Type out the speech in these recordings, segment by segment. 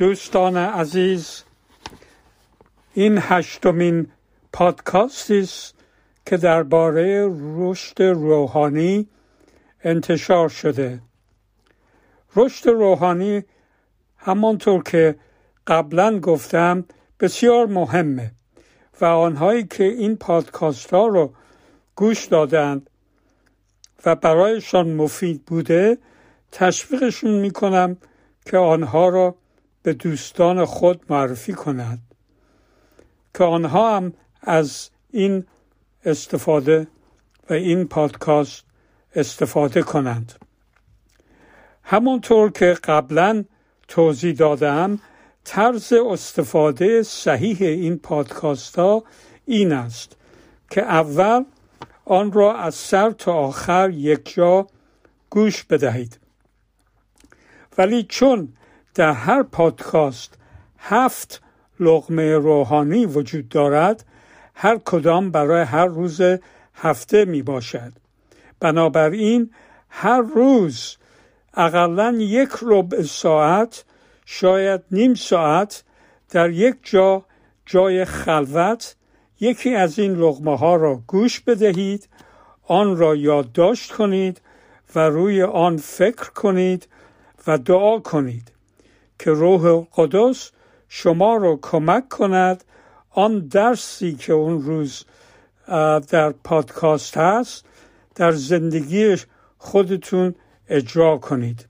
دوستان عزیز این هشتمین پادکاستی است که درباره رشد روحانی انتشار شده. رشد روحانی همانطور که قبلا گفتم بسیار مهمه و آنهایی که این پادکاست ها رو گوش دادند و برایشان مفید بوده تشویقشون می‌کنم که آنها را به دوستان خود معرفی کنند که آنها هم از این استفاده و این پادکست استفاده کنند. همونطور که قبلا توضیح دادم طرز استفاده صحیح این پادکاست ها این است که اول آن را از سر تا آخر یک جا گوش بدهید. ولی چون در هر پادکاست هفت لغمه روحانی وجود دارد هر کدام برای هر روز هفته می باشد بنابراین هر روز اقلا یک ربع ساعت شاید نیم ساعت در یک جا جای خلوت یکی از این لغمه ها را گوش بدهید آن را یادداشت کنید و روی آن فکر کنید و دعا کنید. که روح قدس شما را کمک کند. آن درسی که اون روز در پادکاست هست در زندگی خودتون اجرا کنید.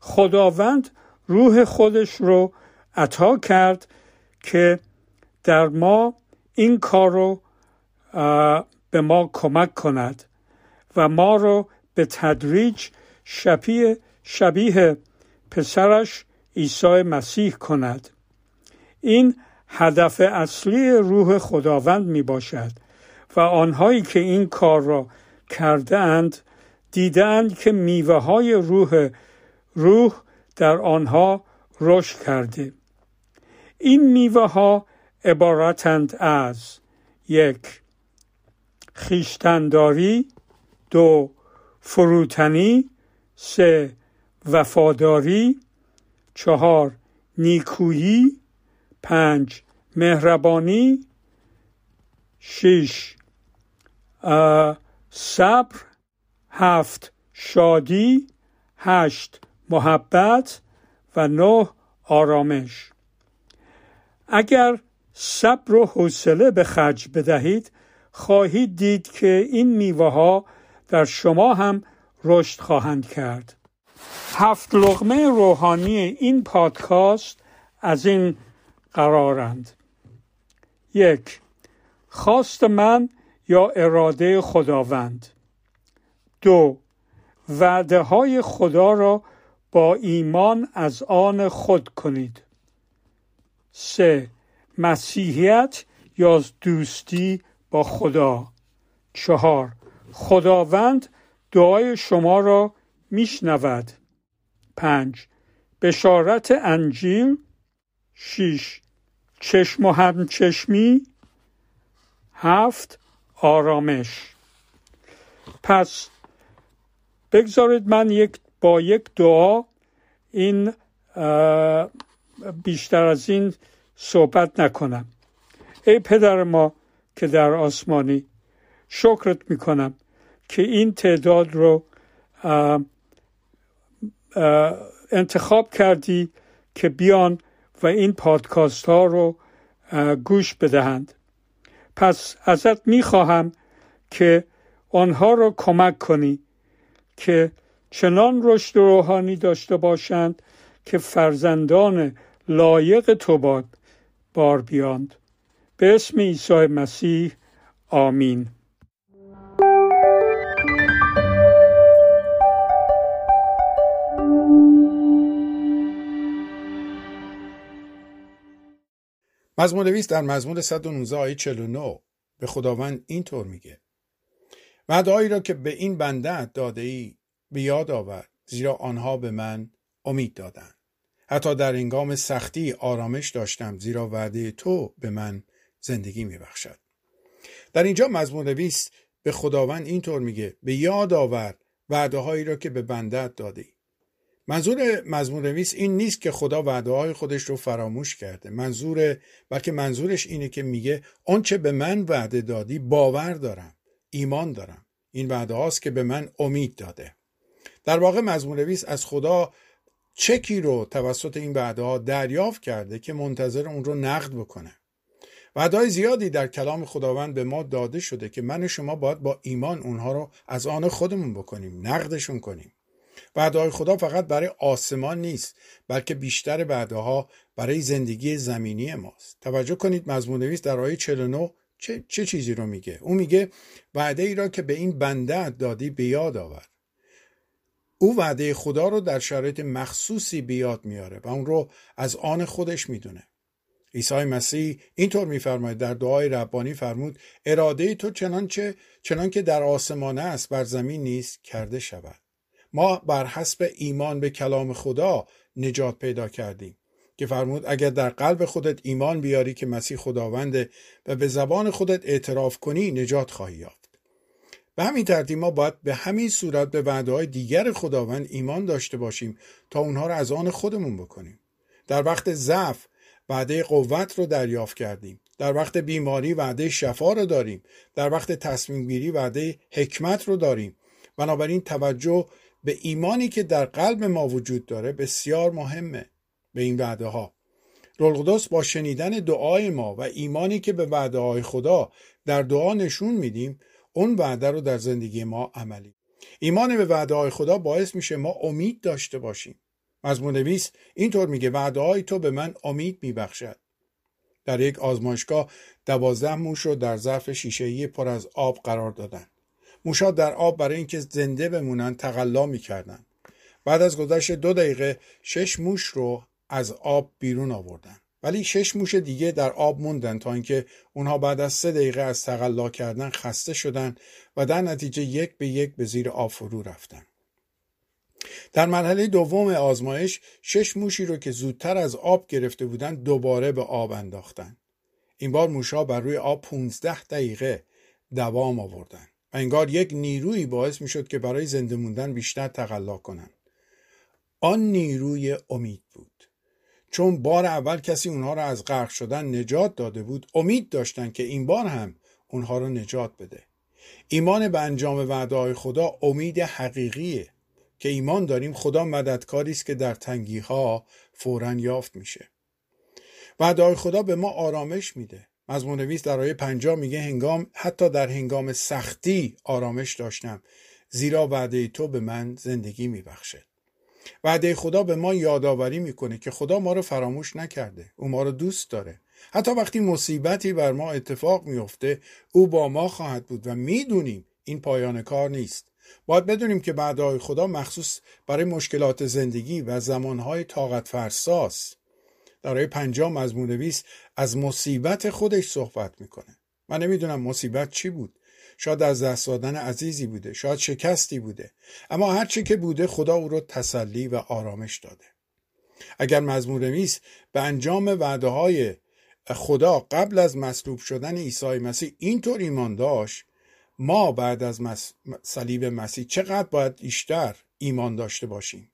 خداوند روح خودش رو عطا کرد که در ما این کار رو به ما کمک کند و ما رو به تدریج شبیه, شبیه پسرش عیسی مسیح کند. این هدف اصلی روح خداوند می باشد و آنهایی که این کار را کرده اند دیدند که میوه های روح روح در آنها رشد کرده. این میوه ها عبارتند از یک خیشتنداری. دو فروتنی. سه وفاداری. چهار نیکویی پنج مهربانی شش صبر هفت شادی هشت محبت و نه آرامش. اگر صبر و حوصله به خرج بدهید خواهید دید که این میوه ها در شما هم رشد خواهند کرد. هفت لغمه روحانی این پادکاست از این قرارند. یک خواست من یا اراده خداوند؟ دو وعده های خدا را با ایمان از آن خود کنید. سه مسیحیت یا دوستی با خدا؟ چهار خداوند دعای شما را میشنود. پنج. بشارت انجیل. شیش چشم و همچشمی. هفت. آرامش. پس بگذارید من یک با یک دعا این بیشتر از این صحبت نکنم. ای پدر ما که در آسمانی شکرت می‌کنم که این تعداد رو انتخاب کردی که بیان و این پادکاست ها رو گوش بدهند. پس ازت می‌خواهم که آنها را کمک کنی که چنان رشد روحانی داشته باشند که فرزندان لایق تو بار بیاند. به اسم عیسی مسیح آمین. مزمون نویس در مزمون 119 آیه 49 به خداوند اینطور میگه. وعدههایی را که به این بنده داده ای به یاد آور زیرا آنها به من امید دادند. حتی در انگام سختی آرامش داشتم زیرا وعده تو به من زندگی میبخشد. در اینجا مزمون نویس به خداوند اینطور میگه به یاد آور وعده هایی را که به بندت داده ای. منظور مضمون نویس این نیست که خدا وعده های خودش رو فراموش کرده. منظور بلکه منظورش اینه که میگه آنچه به من وعده دادی باور دارم ایمان دارم. این وعده هاست که به من امید داده. در واقع مضمون نویس از خدا چکی رو توسط این وعده ها دریافت کرده که منتظر اون رو نقد بکنه. وعدهای زیادی در کلام خداوند به ما داده شده که من و شما باید با ایمان اونها رو از آن خودمون بکنیم نقدشون کنیم. وعدهای خدا فقط برای آسمان نیست بلکه بیشتر وعده برای زندگی زمینی ماست. توجه کنید مضمون نویس در آیه 49 چه, چه چیزی رو میگه؟ او میگه وعده ای را که به این بنده دادی به یاد آور. او وعده خدا رو در شرایط مخصوصی به یاد میاره و اون رو از آن خودش می‌دونه. عیسی مسیح اینطور میفرماید در دعای ربانی فرمود اراده تو چنانچه چنانکه در آسمان است بر زمین نیست کرده شود. ما بر حسب ایمان به کلام خدا نجات پیدا کردیم. که فرمود اگر در قلب خودت ایمان بیاری که مسیح خداونده و به زبان خودت اعتراف کنی نجات خواهی یافت. به همین ترتیب ما باید به همین صورت به وعده های دیگر خداوند ایمان داشته باشیم تا اونها رو از آن خودمون بکنیم. در وقت ضعف وعده قوت رو دریافت کردیم. در وقت بیماری وعده شفا رو داریم. در وقت تصمیم گیری وعده حکمت رو داریم. بنابراین توجه به ایمانی که در قلب ما وجود داره بسیار مهمه به این وعده ها رولقدس با شنیدن دعای ما و ایمانی که به وعده های خدا در دعا نشون میدیم اون وعده رو در زندگی ما عملی. ایمان به وعده های خدا باعث میشه ما امید داشته باشیم. مضمون نویس اینطور میگه وعده های تو به من امید میبخشد. در یک آزمایشگاه دوازده موش رو در ظرف شیشهای پر از آب قرار دادن. موشا در آب برای اینکه زنده بمونن تقلا می‌کردن. بعد از گذشت دو دقیقه شش موش رو از آب بیرون آوردن. ولی شش موش دیگه در آب موندن تا اینکه اونها بعد از سه دقیقه از تقلا کردن خسته شدن و در نتیجه یک به یک به زیر آب فرو رفتن. در مرحله دوم آزمایش شش موشی رو که زودتر از آب گرفته بودن دوباره به آب انداختن. این بار موشها بر روی آب 15 دقیقه دوام آوردن. و انگار یک نیروی باعث می شد که برای زنده موندن بیشتر تقلا کنند. آن نیروی امید بود. چون بار اول کسی اونها را از غرق شدن نجات داده بود امید داشتند که این بار هم اونها را نجات بده. ایمان به انجام وعده خدا امید حقیقیه که ایمان داریم خدا مددکاری است که در تنگی ها فورا یافت میشه. وعده خدا به ما آرامش میده. مضمون نویس در آیه پنجا میگه هنگام حتی در هنگام سختی آرامش داشتم. زیرا وعده تو به من زندگی میبخشد. وعده خدا به ما یادآوری می‌کنه که خدا ما رو فراموش نکرده. او ما رو دوست داره. حتی وقتی مصیبتی بر ما اتفاق میفته او با ما خواهد بود و می‌دونیم این پایان کار نیست. باید بدونیم که وعده خدا مخصوص برای مشکلات زندگی و زمانهای طاقت فرساست در آیه پنجام از مونویس از مصیبت خودش صحبت می‌کنه. من نمی‌دونم مصیبت چی بود. شاید از دست دادن عزیزی بوده شاید شکستی بوده. اما هرچی که بوده خدا او رو تسلی و آرامش داده. اگر مزمور نویس به انجام وعده های خدا قبل از مصلوب شدن عیسی مسیح اینطور ایمان داشت ما بعد از صلیب مسیح چقدر باید بیشتر ایمان داشته باشیم؟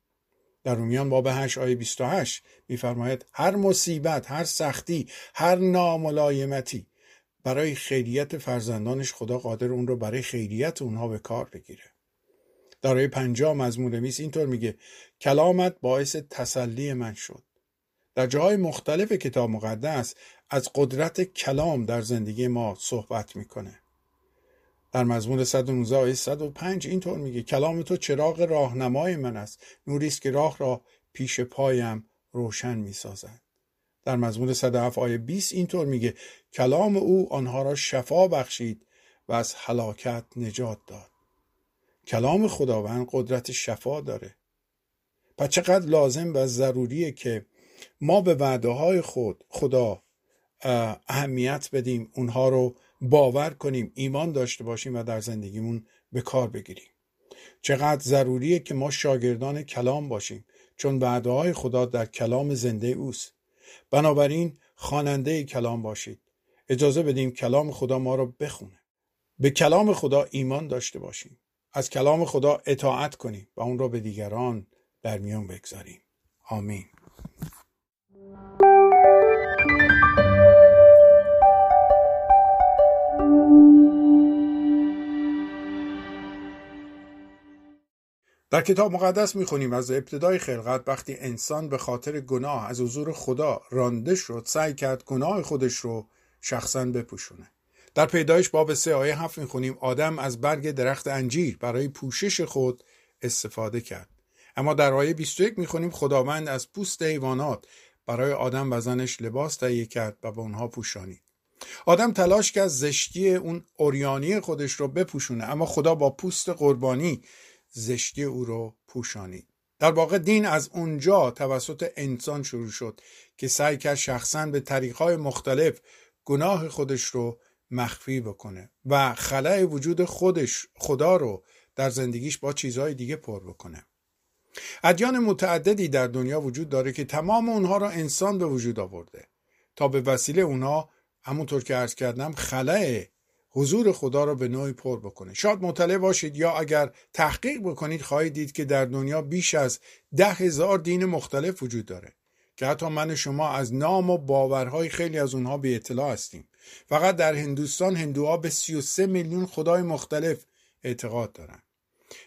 در رومیان باب 8 آیه 28 میفرماید هر مصیبت هر سختی هر ناملایمتی برای خیریت فرزندانش خدا قادر اون رو برای خیریت اونها به کار بگیره. در آیه پنجام از مونویس اینطور میگه کلامت باعث تسلی من شد. در جاهای مختلف کتاب مقدس از قدرت کلام در زندگی ما صحبت می‌کنه. در مزمون 119 آیه 105 اینطور میگه کلام تو چراغ راهنمای من است نوری است که راه را پیش پایم روشن می‌سازد. در مزمون 107 آیه 20 اینطور میگه کلام او آنها را شفا بخشید و از هلاکت نجات داد. کلام خداوند قدرت شفا داره. پس چقدر لازم و ضروریه که ما به وعده های خود خدا اهمیت بدیم اونها رو باور کنیم ایمان داشته باشیم و در زندگیمون به کار بگیریم. چقدر ضروریه که ما شاگردان کلام باشیم چون وعده های خدا در کلام زنده اوست. بنابراین خواننده کلام باشید. اجازه بدیم کلام خدا ما رو بخونه. به کلام خدا ایمان داشته باشیم. از کلام خدا اطاعت کنیم و اون را به دیگران در میان بگذاریم. آمین. در کتاب مقدس می‌خونیم از ابتدای خلقت وقتی انسان به خاطر گناه از حضور خدا رانده شد سعی کرد گناه خودش رو شخصا بپوشونه. در پیدایش باب سه آیه هفت می‌خونیم آدم از برگ درخت انجیر برای پوشش خود استفاده کرد. اما در آیه 21 می‌خونیم خداوند از پوست حیوانات برای آدم و زنش لباس تهیه کرد و به اونها پوشانید. آدم تلاش کرد زشتی اون اوریانی خودش رو بپوشونه اما خدا با پوست قربانی زشتی او رو پوشانید در واقع دین از اونجا توسط انسان شروع شد که سعی کرد شخصا به طریقهای مختلف گناه خودش رو مخفی بکنه و خلع وجود خودش خدا رو در زندگیش با چیزهای دیگه پر بکنه. ادیان متعددی در دنیا وجود داره که تمام اونها را انسان به وجود آورده. تا به وسیله اونها همونطور که عرض کردم خلع حضور خدا را به نوعی پر بکنه شاید مطلع باشید یا اگر تحقیق بکنید خواهید دید که در دنیا بیش از ده هزار دین مختلف وجود داره که حتی من شما از نام و باورهای خیلی از اونها به اطلاع هستیم. فقط در هندوستان هندوها به 33 میلیون خدای مختلف اعتقاد دارند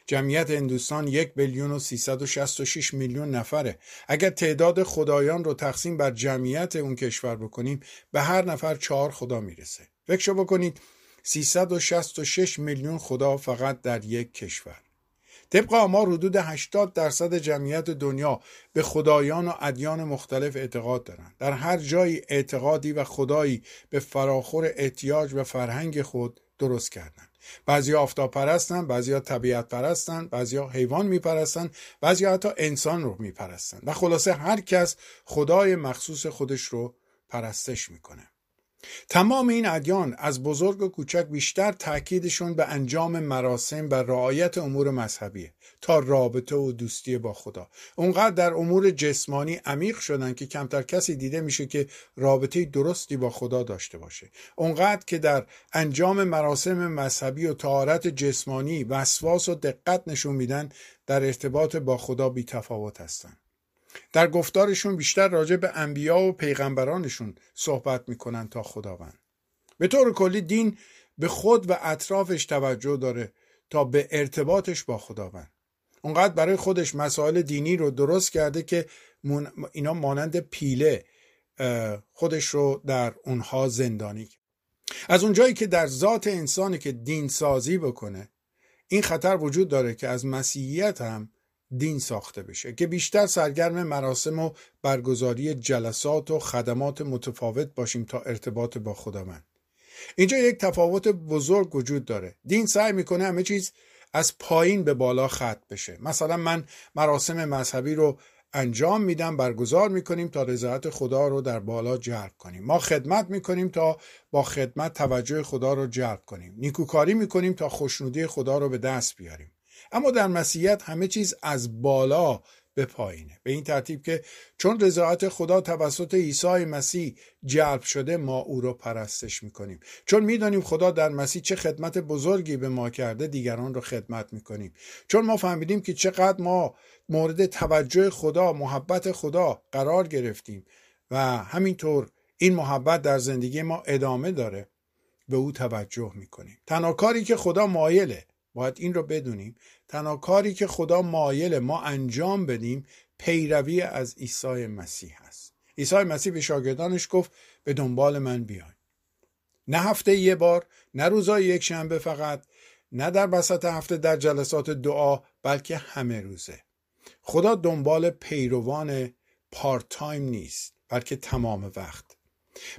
جمعیت هندوستان یک بیلیون و 366 میلیون نفره. اگر تعداد خدایان رو تقسیم بر جمعیت اون کشور بکنیم به هر نفر چهار خدا می‌رسه. فکر بکنید 366 میلیون خدا فقط در یک کشور. طبق آمار حدود 80 درصد جمعیت دنیا به خدایان و ادیان مختلف اعتقاد دارند. در هر جایی اعتقادی و خدایی به فراخور احتیاج و فرهنگ خود درست کردند. بعضی آفتاب پرستن بعضی طبیعت پرستن بعضی حیوان میپرستن بعضی حتی انسان رو میپرستن و خلاصه هر کس خدای مخصوص خودش رو پرستش می‌کنه. تمام این ادیان از بزرگ و کوچک بیشتر تاکیدشون به انجام مراسم و رعایت امور مذهبیه تا رابطه و دوستی با خدا. اونقدر در امور جسمانی عمیق شدن که کمتر کسی دیده میشه که رابطه درستی با خدا داشته باشه. اونقدر که در انجام مراسم مذهبی و تهارت جسمانی وسواس و دقت نشون میدن در ارتباط با خدا بی تفاوت هستن. در گفتارشون بیشتر راجع به انبیا و پیغمبرانشون صحبت می‌کنن تا خداوند. به طور کلی دین به خود و اطرافش توجه داره تا به ارتباطش با خداوند. اونقدر برای خودش مسائل دینی رو درست کرده که اینا مانند پیله خودش رو در اونها زندانی از اونجایی که در ذات انسانی که دین سازی بکنه این خطر وجود داره که از مسیحیت هم دین ساخته بشه که بیشتر سرگرم مراسم و برگزاری جلسات و خدمات متفاوت باشیم تا ارتباط با خداوند. اینجا یک تفاوت بزرگ وجود داره. دین سعی می‌کنه همه چیز از پایین به بالا خط بشه. مثلا من مراسم مذهبی رو انجام میدم برگزار می‌کنیم تا رضایت خدا رو در بالا جلب کنیم. ما خدمت می‌کنیم تا با خدمت توجه خدا رو جلب کنیم. نیکوکاری می‌کنیم تا خوشنودی خدا رو به دست بیاریم. اما در مسیحیت همه چیز از بالا به پایینه. به این ترتیب که چون رضایت خدا توسط عیسی مسیح جلب شده ما او رو پرستش می‌کنیم. چون می‌دانیم خدا در مسیح چه خدمت بزرگی به ما کرده دیگران رو خدمت می‌کنیم. چون ما فهمیدیم که چقدر ما مورد توجه خدا محبت خدا قرار گرفتیم و همینطور این محبت در زندگی ما ادامه داره به او توجه می‌کنیم. تنها کاری که خدا مایله باید این رو بدونیم. تنها کاری که خدا مایل ما انجام بدیم پیروی از عیسی مسیح است عیسی مسیح به شاگردانش گفت به دنبال من بیاین. نه هفته یه بار نه روزای یک شنبه فقط نه در وسط هفته در جلسات دعا بلکه همه روزه. خدا دنبال پیروان پارت تایم نیست بلکه تمام وقت.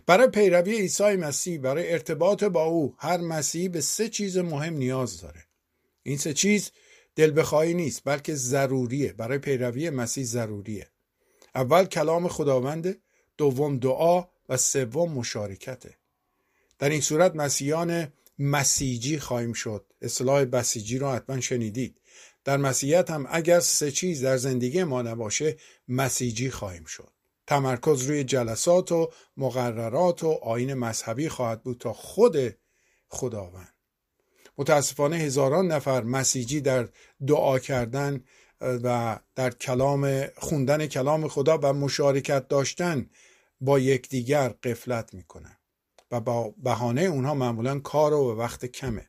برای پیروی عیسی مسیح برای ارتباط با او هر مسیحی به سه چیز مهم نیاز داره. این سه چیز دل بخواهی نیست بلکه ضروریه. برای پیروی مسیح ضروریه. اول کلام خداونده دوم دعا و سوم مشارکته. در این صورت مسیحیان مسیجی خواهیم شد. اصطلاح بسیجی رو حتما شنیدید. در مسیحیت هم اگر سه چیز در زندگی ما نباشه مسیجی خواهیم شد. تمرکز روی جلسات و مقررات و آین مذهبی خواهد بود تا خود خداوند. متاسفانه هزاران نفر مسیجی در دعا کردن و در کلام خوندن کلام خدا و مشارکت داشتن با یکدیگر قفلت می‌کنن و با بهانه اونها معمولا کار و وقت کمه.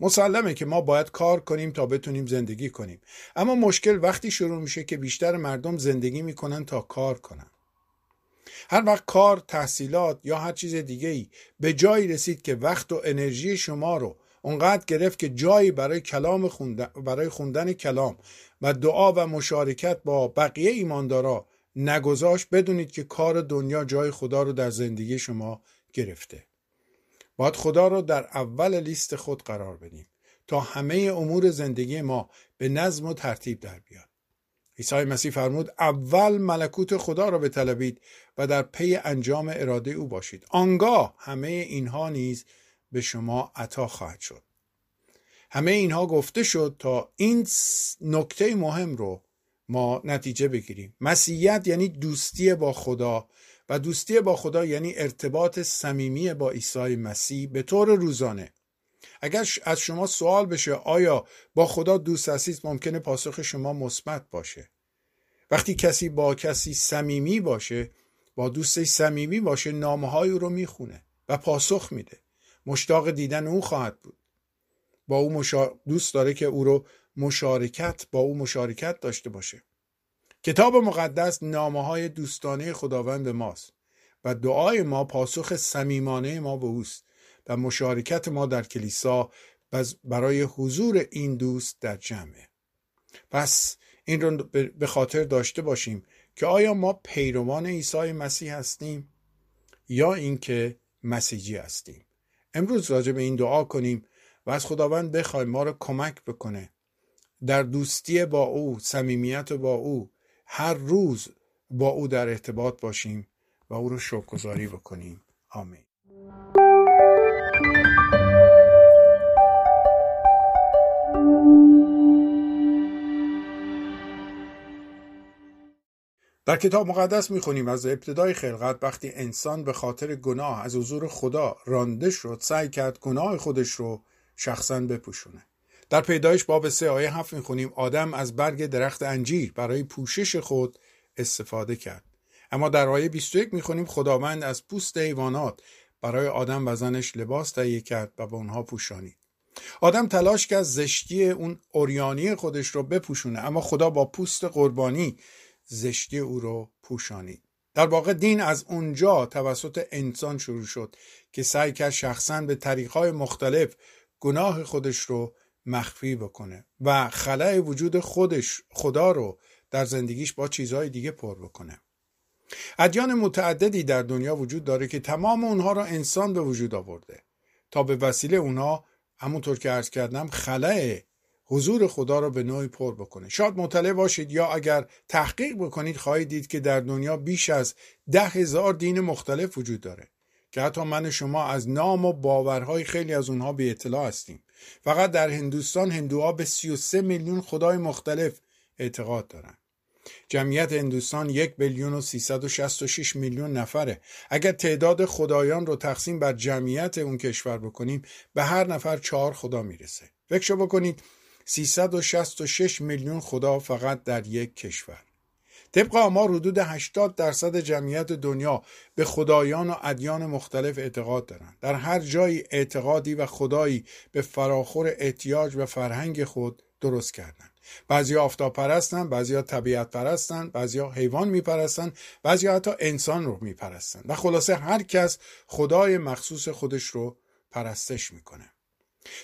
مسلمه که ما باید کار کنیم تا بتونیم زندگی کنیم. اما مشکل وقتی شروع میشه که بیشتر مردم زندگی می‌کنن تا کار کنن. هر وقت کار تحصیلات یا هر چیز دیگه ای به جایی رسید که وقت و انرژی شما رو اونقدر گرفت که جایی برای کلام خوندن برای خوندن کلام و دعا و مشارکت با بقیه ایماندارا نگذاشت بدونید که کار دنیا جای خدا رو در زندگی شما گرفته. باید خدا رو در اول لیست خود قرار بدیم تا همه امور زندگی ما به نظم و ترتیب در بیاد. عیسی مسیح فرمود اول ملکوت خدا را بطلبید و در پی انجام اراده او باشید. آنگاه همه اینها نیز به شما عطا خواهد شد. همه اینها گفته شد تا این نکته مهم رو ما نتیجه بگیریم. مسیحیت یعنی دوستی با خدا و دوستی با خدا یعنی ارتباط صمیمی با عیسی مسیح به طور روزانه. اگر از شما سوال بشه آیا با خدا دوست هستید؟ ممکنه پاسخ شما مثبت باشه. وقتی کسی با کسی صمیمی باشه با دوستش صمیمی باشه نامه های رو می‌خونه و پاسخ میده. مشتاق دیدن او خواهد بود. با او مشا... دوست داره که او رو مشارکت با او مشارکت داشته باشه. کتاب مقدس نامه های دوستانه خداوند ماست و دعای ما پاسخ صمیمانه ما به اوست و مشارکت ما در کلیسا برای حضور این دوست در جمعه. پس این رو به خاطر داشته باشیم که آیا ما پیروان عیسی مسیح هستیم یا اینکه مسیحی هستیم. امروز راجع به این دعا کنیم و از خداوند بخوایم ما رو کمک بکنه. در دوستی با او صمیمیت با او هر روز با او در ارتباط باشیم و او رو شکرگزاری بکنیم. آمین. در کتاب مقدس می‌خونیم از ابتدای خلقت وقتی انسان به خاطر گناه از حضور خدا رانده شد سعی کرد گناه خودش رو شخصا بپوشونه. در پیدایش باب سه آیه هفت می‌خونیم آدم از برگ درخت انجیر برای پوشش خود استفاده کرد. اما در آیه 21 می‌خونیم خداوند از پوست حیوانات برای آدم و زنش لباس تهیه کرد و به اونها پوشانید. آدم تلاش کرد زشتی اون اوریانی خودش رو بپوشونه اما خدا با پوست قربانی زشتی او رو پوشانید در واقع دین از اونجا توسط انسان شروع شد که سعی کرد شخصا به طریقهای مختلف گناه خودش رو مخفی بکنه و خلای وجود خودش خدا رو در زندگیش با چیزهای دیگه پر بکنه. ادیان متعددی در دنیا وجود داره که تمام اونها را انسان به وجود آورده. تا به وسیله اونها همونطور که عرض کردم خلای حضور خدا را به نوعی پر بکنه شاید مطلع باشید یا اگر تحقیق بکنید خواهید دید که در دنیا بیش از ده هزار دین مختلف وجود داره که حتی من شما از نام و باورهای خیلی از اونها به اطلاع هستیم. فقط در هندوستان هندوها به 33 میلیون خدای مختلف اعتقاد دارند جمعیت هندوستان یک بیلیون و 366 میلیون نفره. اگر تعداد خدایان رو تقسیم بر جمعیت اون کشور بکنیم به هر نفر چهار خدا می‌رسه. فکر بکنید 366 میلیون خدا فقط در یک کشور. طبق آمار حدود 80 درصد جمعیت دنیا به خدایان و ادیان مختلف اعتقاد دارند. در هر جایی اعتقادی و خدایی به فراخور احتیاج و فرهنگ خود درست کردند. بعضی آفتاب پرستن بعضی طبیعت پرستن بعضی حیوان میپرستن بعضی حتی انسان رو میپرستن و خلاصه هر کس خدای مخصوص خودش رو پرستش می‌کنه.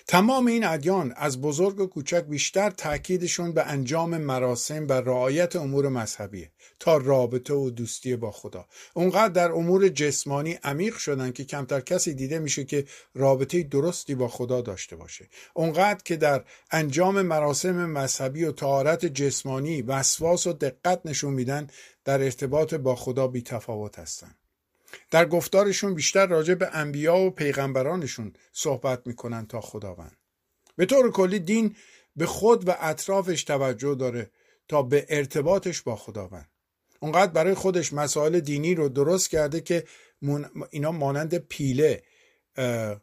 تمام این ادیان از بزرگ و کوچک بیشتر تاکیدشون به انجام مراسم و رعایت امور مذهبیه تا رابطه و دوستی با خدا. اونقدر در امور جسمانی عمیق شدن که کمتر کسی دیده میشه که رابطه درستی با خدا داشته باشه. اونقدر که در انجام مراسم مذهبی و تهارت جسمانی وسواس و دقت نشون میدن در ارتباط با خدا بی تفاوت هستن. در گفتارشون بیشتر راجع به انبیا و پیغمبرانشون صحبت می‌کنن تا خداوند. به طور کلی دین به خود و اطرافش توجه داره تا به ارتباطش با خداوند. اونقدر برای خودش مسائل دینی رو درست کرده که اینا مانند پیله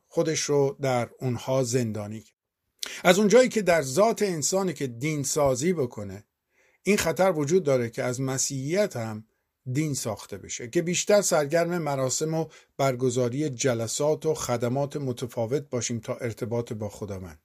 خودش رو در اونها زندانی از اونجایی که در ذات انسانی که دین سازی بکنه این خطر وجود داره که از مسیحیت هم دین ساخته بشه که بیشتر سرگرم مراسم و برگزاری جلسات و خدمات متفاوت باشیم تا ارتباط با خداوند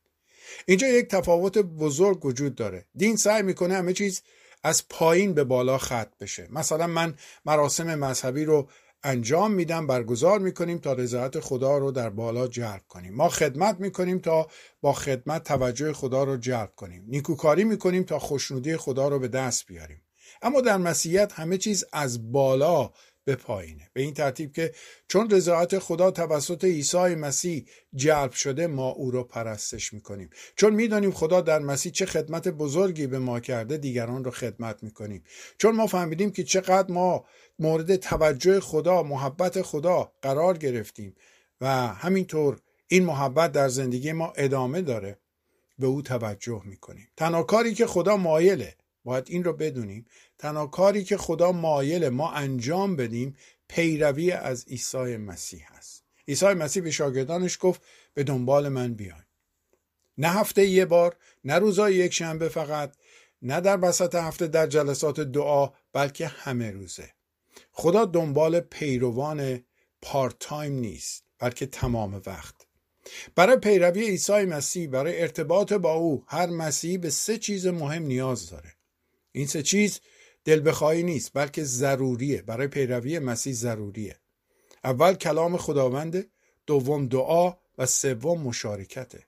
اینجا یک تفاوت بزرگ وجود داره. دین سعی می‌کنه همه چیز از پایین به بالا خط بشه. مثلا من مراسم مذهبی رو انجام میدم برگزار می‌کنیم تا رضایت خدا رو در بالا جلب کنیم. ما خدمت می‌کنیم تا با خدمت توجه خدا رو جلب کنیم. نیکوکاری می‌کنیم تا خوشنودی خدا رو به دست بیاریم. اما در مسیحیت همه چیز از بالا به پایینه. به این ترتیب که چون رضایت خدا توسط عیسی مسیح جلب شده ما او رو پرستش می‌کنیم. چون می‌دانیم خدا در مسیح چه خدمت بزرگی به ما کرده دیگران رو خدمت می‌کنیم. چون ما فهمیدیم که چقدر ما مورد توجه خدا محبت خدا قرار گرفتیم و همینطور این محبت در زندگی ما ادامه داره به او توجه می‌کنیم. تنها کاری که خدا مایله باید این رو بدونیم تنها کاری که خدا مایل ما انجام بدیم پیروی از عیسی مسیح است. عیسی مسیح به شاگردانش گفت به دنبال من بیاین. نه هفته یه بار نه روزای یک شنبه فقط نه در وسط هفته در جلسات دعا بلکه همه روزه. خدا دنبال پیروان پارت تایم نیست بلکه تمام وقت. برای پیروی عیسی مسیح برای ارتباط با او هر مسیحی به سه چیز مهم نیاز داره. این سه چیز دل بخواهی نیست بلکه ضروریه. برای پیروی مسیح ضروریه. اول کلام خداونده دوم دعا و سوم مشارکته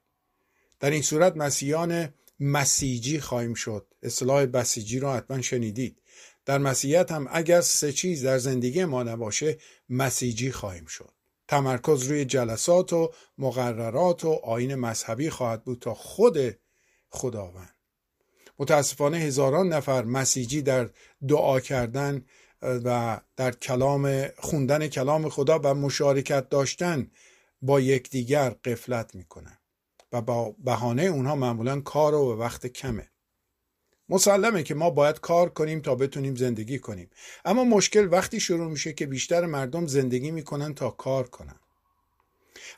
در این صورت مسیحیان مسیجی خواهیم شد. اصطلاح بسیجی رو حتما شنیدید. در مسیحیت هم اگر سه چیز در زندگی ما نباشه مسیجی خواهیم شد. تمرکز روی جلسات و مقررات و آین مذهبی خواهد بود تا خود خداوند. متاسفانه هزاران نفر مسیجی در دعا کردن و در کلام خوندن کلام خدا و مشارکت داشتن با یکدیگر قفلت می‌کنن و با بهانه اونها معمولا کار و وقت کمه. مسلمه که ما باید کار کنیم تا بتونیم زندگی کنیم. اما مشکل وقتی شروع میشه که بیشتر مردم زندگی می‌کنن تا کار کنن.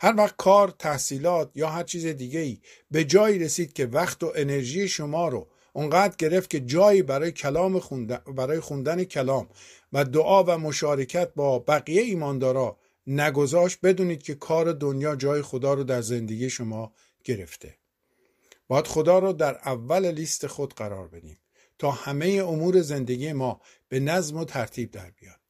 هر وقت کار تحصیلات یا هر چیز دیگه ای به جایی رسید که وقت و انرژی شما رو اونقدر گرفت که جایی برای کلام خوندن برای خوندن کلام و دعا و مشارکت با بقیه ایماندارا نگذاشت بدونید که کار دنیا جای خدا رو در زندگی شما گرفته. باید خدا رو در اول لیست خود قرار بدیم تا همه امور زندگی ما به نظم و ترتیب در بیاد.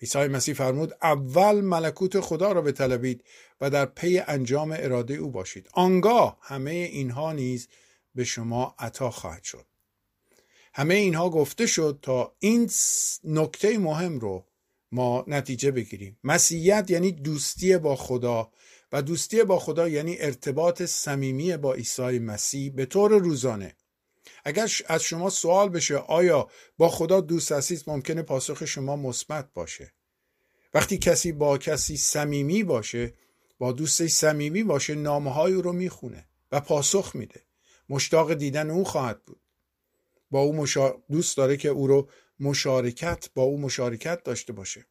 عیسی مسیح فرمود اول ملکوت خدا را بطلبید و در پی انجام اراده او باشید. آنگاه همه اینها نیز به شما عطا خواهد شد. همه اینها گفته شد تا این نکته مهم رو ما نتیجه بگیریم. مسیحیت یعنی دوستی با خدا و دوستی با خدا یعنی ارتباط صمیمی با عیسی مسیح به طور روزانه. اگر از شما سوال بشه آیا با خدا دوست هستید؟ ممکنه پاسخ شما مثبت باشه. وقتی کسی با کسی صمیمی باشه با دوستش صمیمی باشه نامه او رو می‌خونه و پاسخ میده. مشتاق دیدن او خواهد بود. با او مشا... دوست داره که او رو مشارکت با او مشارکت داشته باشه.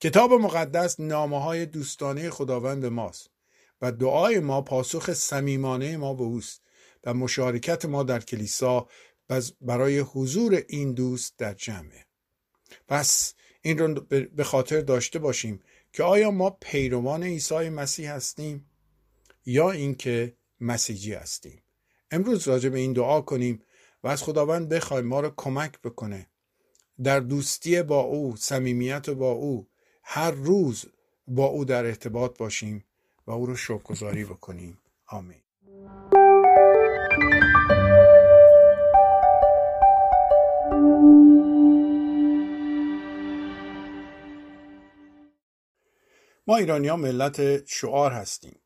کتاب مقدس نامه های دوستانه خداوند ماست و دعای ما پاسخ صمیمانه ما به اوست و مشارکت ما در کلیسا برای حضور این دوست در جمعه. پس این رو به خاطر داشته باشیم که آیا ما پیروان عیسی مسیح هستیم یا اینکه مسیحی هستیم. امروز راجع به این دعا کنیم و از خداوند بخوایم ما رو کمک بکنه. در دوستی با او صمیمیت با او هر روز با او در ارتباط باشیم و او رو شکرگزاری بکنیم. آمین. ما ایرانی ها ملت شعار هستیم.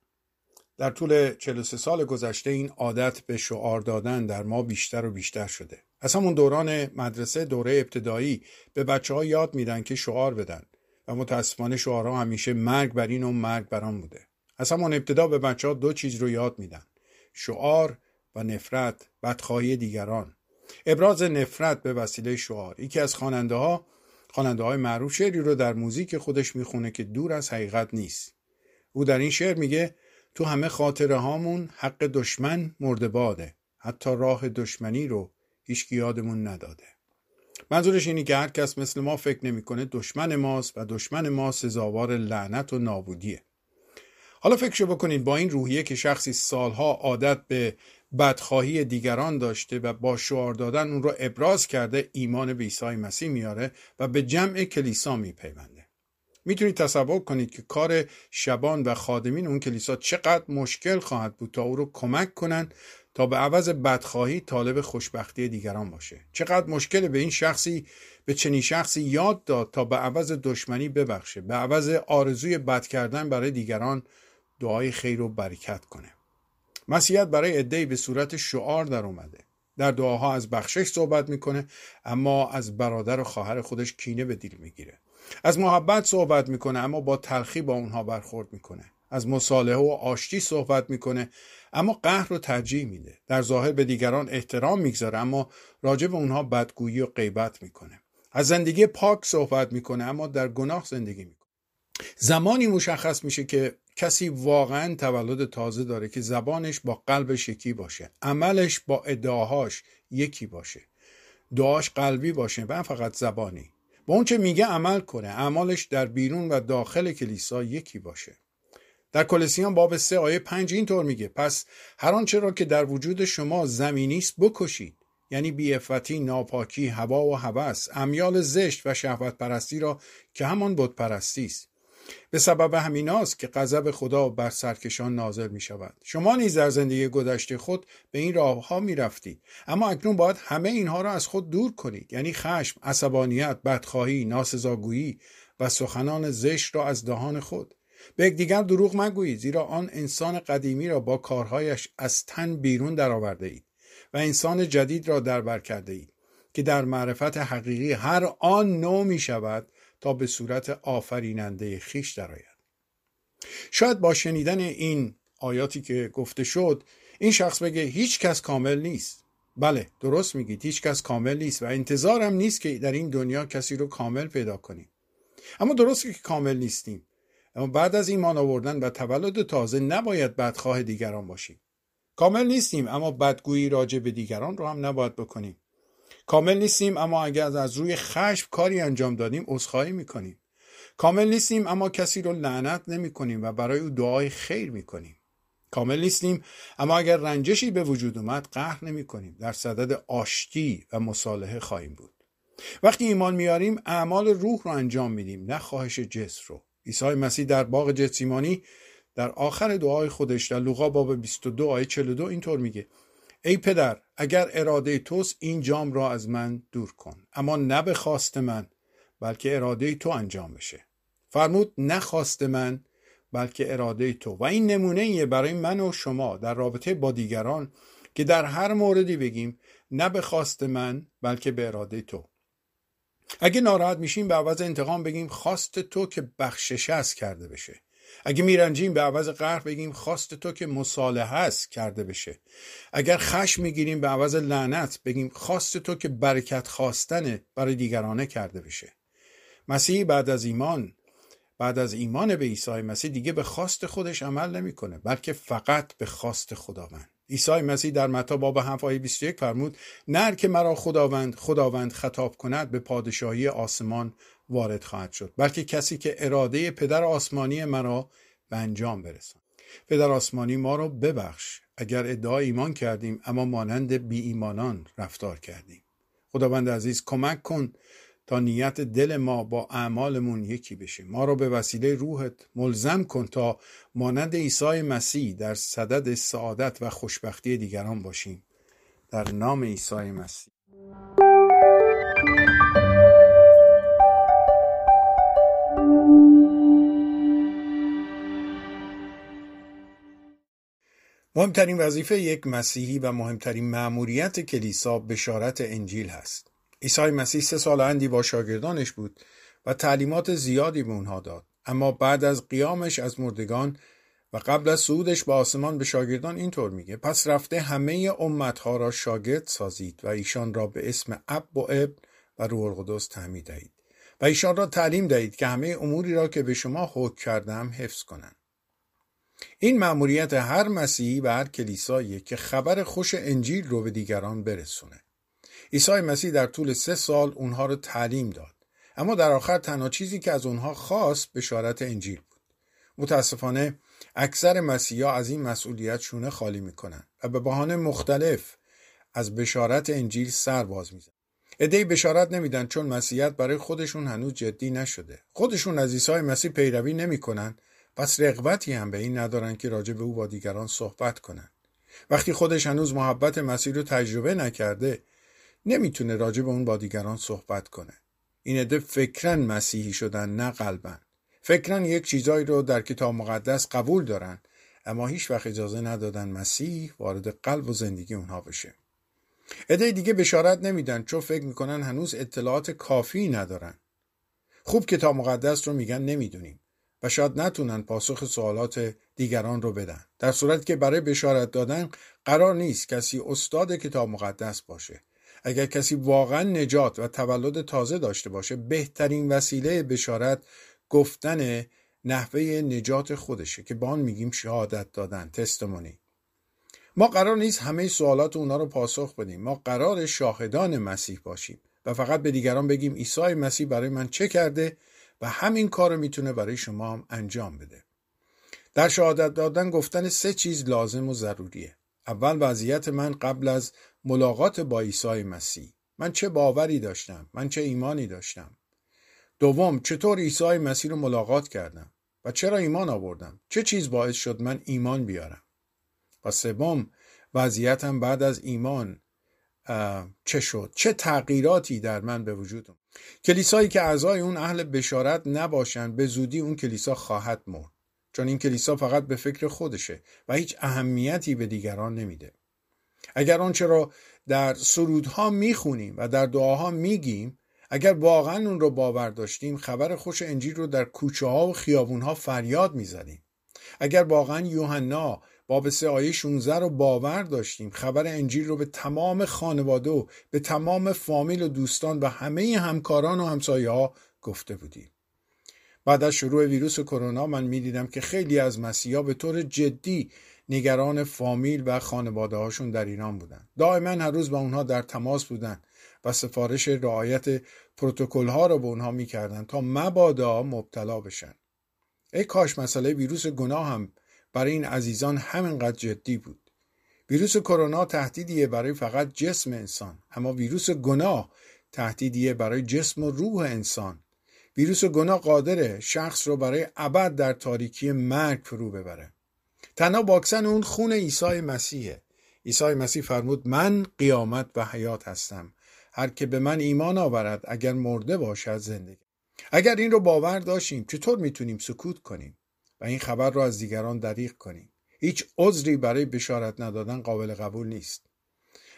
در طول 43 سال گذشته این عادت به شعار دادن در ما بیشتر و بیشتر شده. از همون دوران مدرسه دوره ابتدایی به بچه ها یاد میدن که شعار بدن و متاسفانه شعارها همیشه مرگ بر این و مرگ بر آن بوده. از همون ابتدا به بچه ها دو چیز رو یاد میدن شعار و نفرت بدخواهی دیگران. ابراز نفرت به وسیله شعار. یکی از خواننده ها خواننده های معروف شعری رو در موزیک خودش می‌خونه که دور از حقیقت نیست. او در این شعر میگه تو همه خاطره هامون حق دشمن مرده باده. حتی راه دشمنی رو هیچ یادمون نداده. منظورش اینه که هر کس مثل ما فکر نمی‌کنه دشمن ماست و دشمن ما سزاوار لعنت و نابودیه. حالا فکرشو بکنید با این روحیه که شخصی سالها عادت به بدخواهی دیگران داشته و با شعار دادن اون رو ابراز کرده ایمان به عیسی مسیح میاره و به جمع کلیسا میپیونده. می‌تونید تصور کنید که کار شبان و خادمین اون کلیسا چقدر مشکل خواهد بود تا او رو کمک کنند تا به عوض بدخواهی طالب خوشبختی دیگران باشه. چقدر مشکل به این شخصی به چنین شخصی یاد داد تا به عوض دشمنی ببخشه به عوض آرزوی بد کردن برای دیگران دعای خیر و برکت کنه. مسیحیت برای عدهای به صورت شعار در اومده. در دعاها از بخشش صحبت می‌کنه اما از برادر و خواهر خودش کینه به دیل می‌گیره. از محبت صحبت می‌کنه اما با تلخی با اونها برخورد می‌کنه. از مصالحه و آشتی صحبت می‌کنه اما قهر رو ترجیح میده. در ظاهر به دیگران احترام می‌گذاره اما راجع به اونها بدگویی و غیبت می‌کنه. از زندگی پاک صحبت می‌کنه اما در گناه زندگی می‌کنه. زمانی مشخص میشه که کسی واقعا تولد تازه داره که زبانش با قلبش یکی باشه عملش با ادعاهاش یکی باشه دعاش قلبی باشه و فقط زبانی. با اون چه میگه عمل کنه. اعمالش در بیرون و داخل کلیسا یکی باشه. در کلسیان باب سه آیه پنج اینطور میگه. پس هر آنچه را که در وجود شما زمینی است بکشید. یعنی بیعفتی ناپاکی هوا و هوس امیال زشت و شهوت پرستی را که همان بود پرستی است. به سبب همیناست که غضب خدا بر سرکشان نازل می شود شما نیز در زندگی گذشته خود به این راه ها می رفتید اما اکنون باید همه اینها را از خود دور کنید. یعنی خشم عصبانیت بدخواهی ناسزاگویی و سخنان زشت را از دهان خود. به یکدیگر دروغ مگویید زیرا آن انسان قدیمی را با کارهایش از تن بیرون درآورده اید و انسان جدید را دربر کرده اید که در معرفت حقیقی هر آن نو می شود تا به صورت آفریننده خیش درآید. شاید با شنیدن این آیاتی که گفته شد این شخص بگه هیچ کس کامل نیست. بله درست میگید هیچ کس کامل نیست و انتظارم نیست که در این دنیا کسی رو کامل پیدا کنیم. اما درست که کامل نیستیم. اما بعد از ایمان آوردن و تولد تازه نباید بدخواه دیگران باشیم. کامل نیستیم اما بدگویی راجع به دیگران رو هم نباید بکنیم. کامل نیستیم اما اگر از روی خشم کاری انجام دادیم عذرخواهی می‌کنیم. کامل نیستیم اما کسی رو لعنت نمی کنیم و برای او دعای خیر می‌کنیم. کامل نیستیم اما اگر رنجشی به وجود اومد قهر نمی کنیم در صدد آشتی و مصالحه خواهیم بود. وقتی ایمان میاریم اعمال روح رو انجام میدیم نه خواهش جسم رو. عیسی مسیح در باغ جتسیمانی در آخر دعای خودش در لوقا باب 22 آیه 42 اینطور میگه. ای پدر اگر اراده توست این جام را از من دور کن اما نه به خواست من بلکه اراده تو انجام بشه. فرمود نه خواست من بلکه اراده تو. و این نمونه برای من و شما در رابطه با دیگران که در هر موردی بگیم نه به خواست من بلکه به اراده تو. اگه ناراحت میشیم به عوض انتقام بگیم خواست تو که بخشش است کرده بشه. اگه میرنجیم به عوض قهر بگیم خواست تو که مصالحه است کرده بشه. اگر خشم می‌گیریم به عوض لعنت بگیم خواست تو که برکت خواستن برای دیگرانه کرده بشه. مسیح بعد از ایمان بعد از ایمان به عیسی مسیح دیگه به خواست خودش عمل نمی‌کنه بلکه فقط به خواست خداوند. عیسی مسیح در متی باب 7 آیه 21 فرمود نه که مرا خداوند خداوند خطاب کند به پادشاهی آسمان وارد خواهد شد. بلکه کسی که اراده پدر آسمانی مرا به انجام برسان پدر آسمانی ما را ببخش. اگر ادعای ایمان کردیم اما مانند بی ایمانان رفتار کردیم. خداوند عزیز کمک کن تا نیت دل ما با اعمالمون یکی بشه. ما را به وسیله روحت ملزم کن تا مانند عیسی مسیح در صدد سعادت و خوشبختی دیگران باشیم. در نام عیسی مسیح. مهمترین وظیفه یک مسیحی و مهمترین مأموریت کلیسا بشارت انجیل هست. عیسی مسیح سه سال اندی با شاگردانش بود و تعلیمات زیادی به اونها داد. اما بعد از قیامش از مردگان و قبل از صعودش به آسمان به شاگردان اینطور میگه پس رفته همه امتها را شاگرد سازید و ایشان را به اسم اب و ابن و روح القدس تعمید دهید و ایشان را تعلیم دهید که همه اموری را که به شما حکم کردم حفظ کنند این مأموریت هر مسیحی و هر کلیساییه که خبر خوش انجیل رو به دیگران برسونه. عیسی مسیح در طول سه سال اونها رو تعلیم داد. اما در آخر تنها چیزی که از اونها خواست بشارت انجیل بود. متاسفانه اکثر مسیحا از این مسئولیت شونه خالی می‌کنن و به بهانه مختلف از بشارت انجیل سر باز میزن ادهی بشارت نمیدن چون مسیحیت برای خودشون هنوز جدی نشده. خودشون از عیسی مسیح پیروی نمی‌کنن پس رغبتی هم به این ندارن که راجع به او با دیگران صحبت کنن. وقتی خودش هنوز محبت مسیح رو تجربه نکرده نمی‌تونه راجع به اون با دیگران صحبت کنه. این عده فکرن مسیحی شدن نه قلبن فکرن یک چیزایی رو در کتاب مقدس قبول دارن اما هیچ وقت اجازه ندادن مسیح وارد قلب و زندگی اونها بشه. عده دیگه بشارت نمیدن چون فکر می‌کنن هنوز اطلاعات کافی ندارن. خوب کتاب مقدس رو میگن نمی‌دونیم. و شاید نتونن پاسخ سوالات دیگران رو بدن. در صورت که برای بشارت دادن قرار نیست کسی استاد کتاب مقدس باشه. اگر کسی واقعا نجات و تولد تازه داشته باشه بهترین وسیله بشارت گفتن نحوه نجات خودشه که با آن میگیم شهادت دادن تستمونی ما قرار نیست همه سوالات اونا رو پاسخ بدیم. ما قرار شاهدان مسیح باشیم. و فقط به دیگران بگیم عیسی مسیح برای من چه کرده؟ و همین کار رو می‌تونه برای شما هم انجام بده. در شهادت دادن گفتن سه چیز لازم و ضروریه. اول وضعیت من قبل از ملاقات با عیسی مسیح. من چه باوری داشتم؟ من چه ایمانی داشتم؟ دوم چطور عیسی مسیح رو ملاقات کردم؟ و چرا ایمان آوردم؟ چه چیز باعث شد من ایمان بیارم؟ و سوم وضعیتم بعد از ایمان چه شد؟ چه تغییراتی در من به وجود اومد کلیسایی که اعضای اون اهل بشارت نباشند به زودی اون کلیسا خواهد مرد. چون این کلیسا فقط به فکر خودشه و هیچ اهمیتی به دیگران نمیده. اگر آنچه را در سرودها می‌خونیم و در دعاها میگیم اگر واقعا اون رو باور داشتیم خبر خوش انجیل رو در کوچه ها و خیابون ها فریاد می‌زدیم. اگر واقعا یوحنا باب سه آیه 16 رو باور داشتیم. خبر انجیل رو به تمام خانواده و به تمام فامیل و دوستان و همه همکاران و همسایه ها گفته بودیم. بعد از شروع ویروس کرونا من می‌دیدم که خیلی از مسیحا به طور جدی نگران فامیل و خانواده هاشون در ایران بودن. دائما هر روز با اونها در تماس بودن و سفارش رعایت پروتکل ها رو به اونها می‌کردن تا مبادا مبتلا بشن. ای کاش مسئله ویروس گناه هم برای این عزیزان همینقدر جدی بود. ویروس کرونا تهدیدیه برای فقط جسم انسان اما ویروس گناه تهدیدیه برای جسم و روح انسان. ویروس گناه قادره شخص رو برای ابد در تاریکی مرگ فرو ببره. تنها واکسن اون خون عیسی مسیحه. عیسی مسیح فرمود من قیامت و حیات هستم. هر که به من ایمان آورد اگر مرده باشد زندگی. اگر این رو باور داشتیم چطور می‌تونیم سکوت کنیم؟ این خبر را از دیگران دریغ کنیم. هیچ عذری برای بشارت ندادن قابل قبول نیست.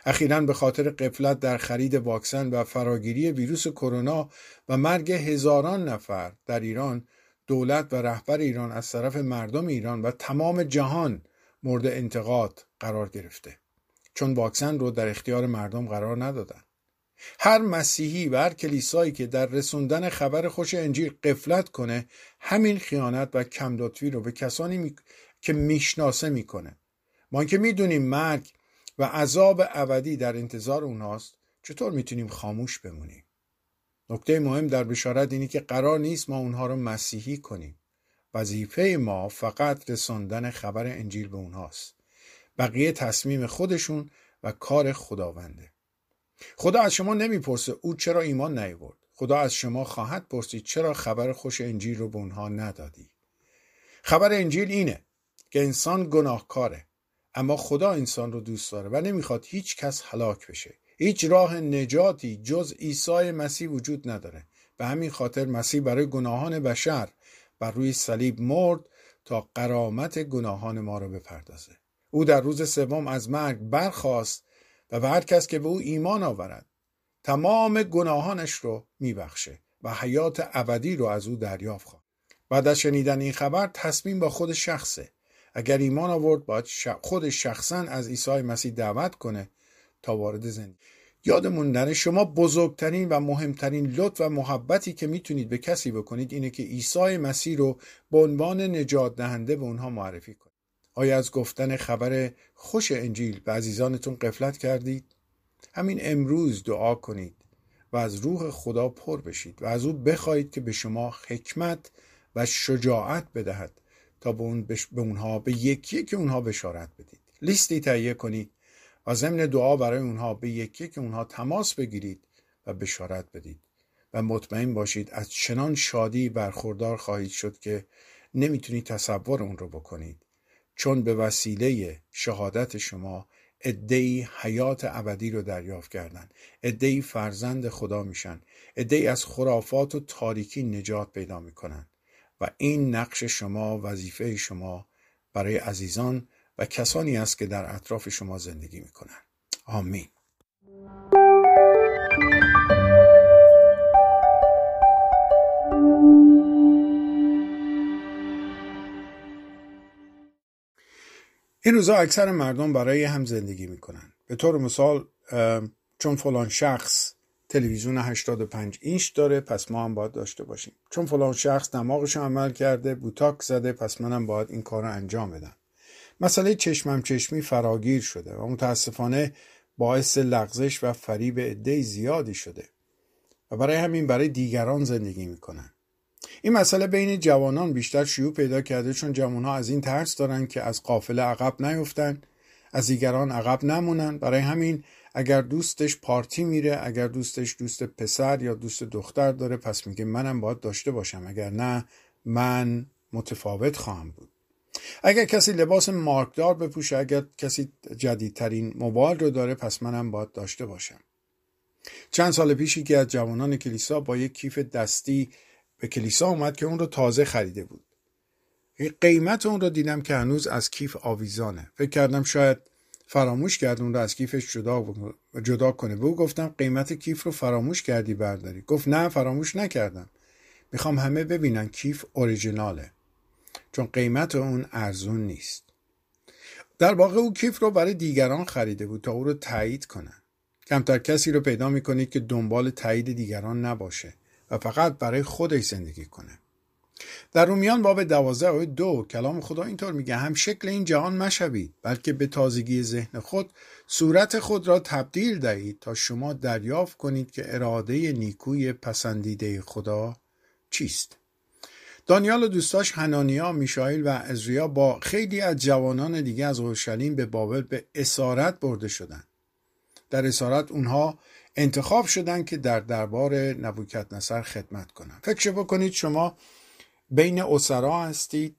اخیرا به خاطر قفلت در خرید واکسن و فراگیری ویروس کرونا و مرگ هزاران نفر در ایران دولت و رهبر ایران از طرف مردم ایران و تمام جهان مورد انتقاد قرار گرفته. چون واکسن رو در اختیار مردم قرار ندادن. هر مسیحی و هر کلیسایی که در رسوندن خبر خوش انجیل قفلت کنه همین خیانت و کمداتوی رو به کسانی می... که می‌شناسه می‌کنه. ما که می‌دونیم مرگ و عذاب ابدی در انتظار اوناست چطور می‌تونیم خاموش بمونیم؟ نکته مهم در بشارت اینه که قرار نیست ما اونها رو مسیحی کنیم. وظیفه ما فقط رساندن خبر انجیل به اونهاست. بقیه تصمیم خودشون و کار خداونده. خدا از شما نمی‌پرسه او چرا ایمان نیورد خدا از شما خواهد پرسید چرا خبر خوش انجیل رو به اونها ندادی. خبر انجیل اینه که انسان گناهکاره اما خدا انسان رو دوست داره و نمی‌خواد هیچ کس هلاک بشه. هیچ راه نجاتی جز عیسی مسیح وجود نداره. به همین خاطر مسیح برای گناهان بشر بر روی صلیب مرد تا قرامت گناهان ما رو بپردازه. او در روز سوم از مرگ برخاست و به هر کس که به او ایمان آورد تمام گناهانش رو میبخشه و حیات ابدی رو از او دریافت خواهد. بعد از شنیدن این خبر تصمیم با خود شخصه. اگر ایمان آورد باید خود شخصا از عیسی مسیح دعوت کنه تا وارد زندگی. یادمون نره شما بزرگترین و مهمترین لطف و محبتی که می‌تونید به کسی بکنید اینه که عیسی مسیح رو به عنوان نجات دهنده به اونها معرفی کنید. آیا از گفتن خبر خوش انجیل به عزیزانتون قفلت کردید؟ همین امروز دعا کنید و از روح خدا پر بشید و از او بخواهید که به شما حکمت و شجاعت بدهد تا به, اون بش... به اونها به یکی که اونها بشارت بدید لیستی تهیه کنید و ضمن دعا برای اونها به یکی که اونها تماس بگیرید و بشارت بدید و مطمئن باشید از چنان شادی برخوردار خواهید شد که نمی‌تونید تصور اون رو بکنید چون به وسیله شهادت شما ادهی حیات ابدی رو دریافت کردن ادهی فرزند خدا میشن ادهی از خرافات و تاریکی نجات پیدا می‌کنن و این نقش شما وظیفه شما برای عزیزان و کسانی است که در اطراف شما زندگی می‌کنن. آمین. این روزا اکثر مردم برای هم زندگی می‌کنن. به طور مثال چون فلان شخص تلویزیون 85 اینچ داره پس ما هم باید داشته باشیم. چون فلان شخص دماغش عمل کرده بوتاک زده پس منم باید این کار رو انجام بدم. مسئله چشمم چشمی فراگیر شده و متاسفانه باعث لغزش و فریب عده زیادی شده. و برای همین برای دیگران زندگی می‌کنن. این مسئله بین جوانان بیشتر شیوع پیدا کرده چون جوانها از این ترس دارن که از قافله عقب نیفتن از دیگران عقب نمونن. برای همین اگر دوستش پارتی میره اگر دوستش دوست پسر یا دوست دختر داره پس میگه منم باید داشته باشم. اگر نه من متفاوت خواهم بود. اگر کسی لباس مارکدار بپوشه اگر کسی جدیدترین موبایل رو داره پس منم باید داشته باشم. چند سال پیشی که از جوانان کلیسا با یک کیف دستی به کلیسا اومد که اون رو تازه خریده بود. قیمت اون رو دیدم که هنوز از کیف آویزانه. فکر کردم شاید فراموش کرد اون رو از کیفش جدا, جدا کنه. به او گفتم قیمت کیف رو فراموش کردی برداری. گفت نه فراموش نکردم. می‌خوام همه ببینن کیف اوریجیناله چون قیمت اون ارزون نیست. در واقع او کیف رو برای دیگران خریده بود تا او رو تایید کنن. کمتر کسی رو پیدا می‌کنید که دنبال تایید دیگران نباشه. و فقط برای خودش زندگی کنه در رومیان باب دوازده آیه دو کلام خدا اینطور میگه هم شکل این جهان مشوید بلکه به تازگی ذهن خود صورت خود را تبدیل دهید تا شما دریافت کنید که اراده نیکوی پسندیده خدا چیست دانیال و دوستاش هنانیا، میشایل و ازریا با خیلی از جوانان دیگه از اورشلیم به بابل به اسارت برده شدند. در اسارت اونها انتخاب شدن که در دربار نبوکت نصر خدمت کنند. فکر بکنید شما بین اسرا هستید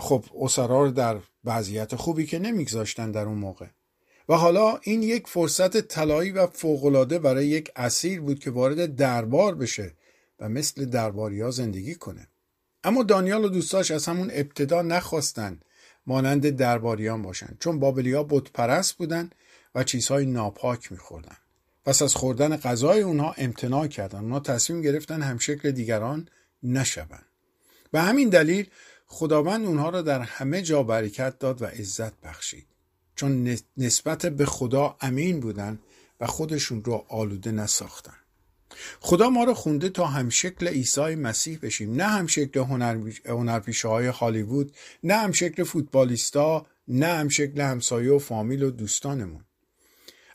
خب اسرا رو در وضعیت خوبی که نمیگذاشتن در اون موقع و حالا این یک فرصت طلایی و فوقالعاده برای یک اسیر بود که وارد دربار بشه و مثل درباریا زندگی کنه اما دانیال و دوستاش از همون ابتدا نخواستن مانند درباریان باشن چون بابلیا بت پرست بودن و چیزهای ناپاک میخوردن. پس از خوردن غذای اونها امتناع کردن. اونها تصمیم گرفتن همشکل دیگران نشوند. و همین دلیل خداوند اونها را در همه جا برکت داد و عزت بخشید. چون نسبت به خدا امین بودن و خودشون رو آلوده نساختن. خدا ما رو خونده تا هم شکل عیسی مسیح بشیم. نه هم شکل هنرپیشه های هالیوود نه هم شکل فوتبالیستا نه هم شکل همسایه و فامیل و دوستانمون.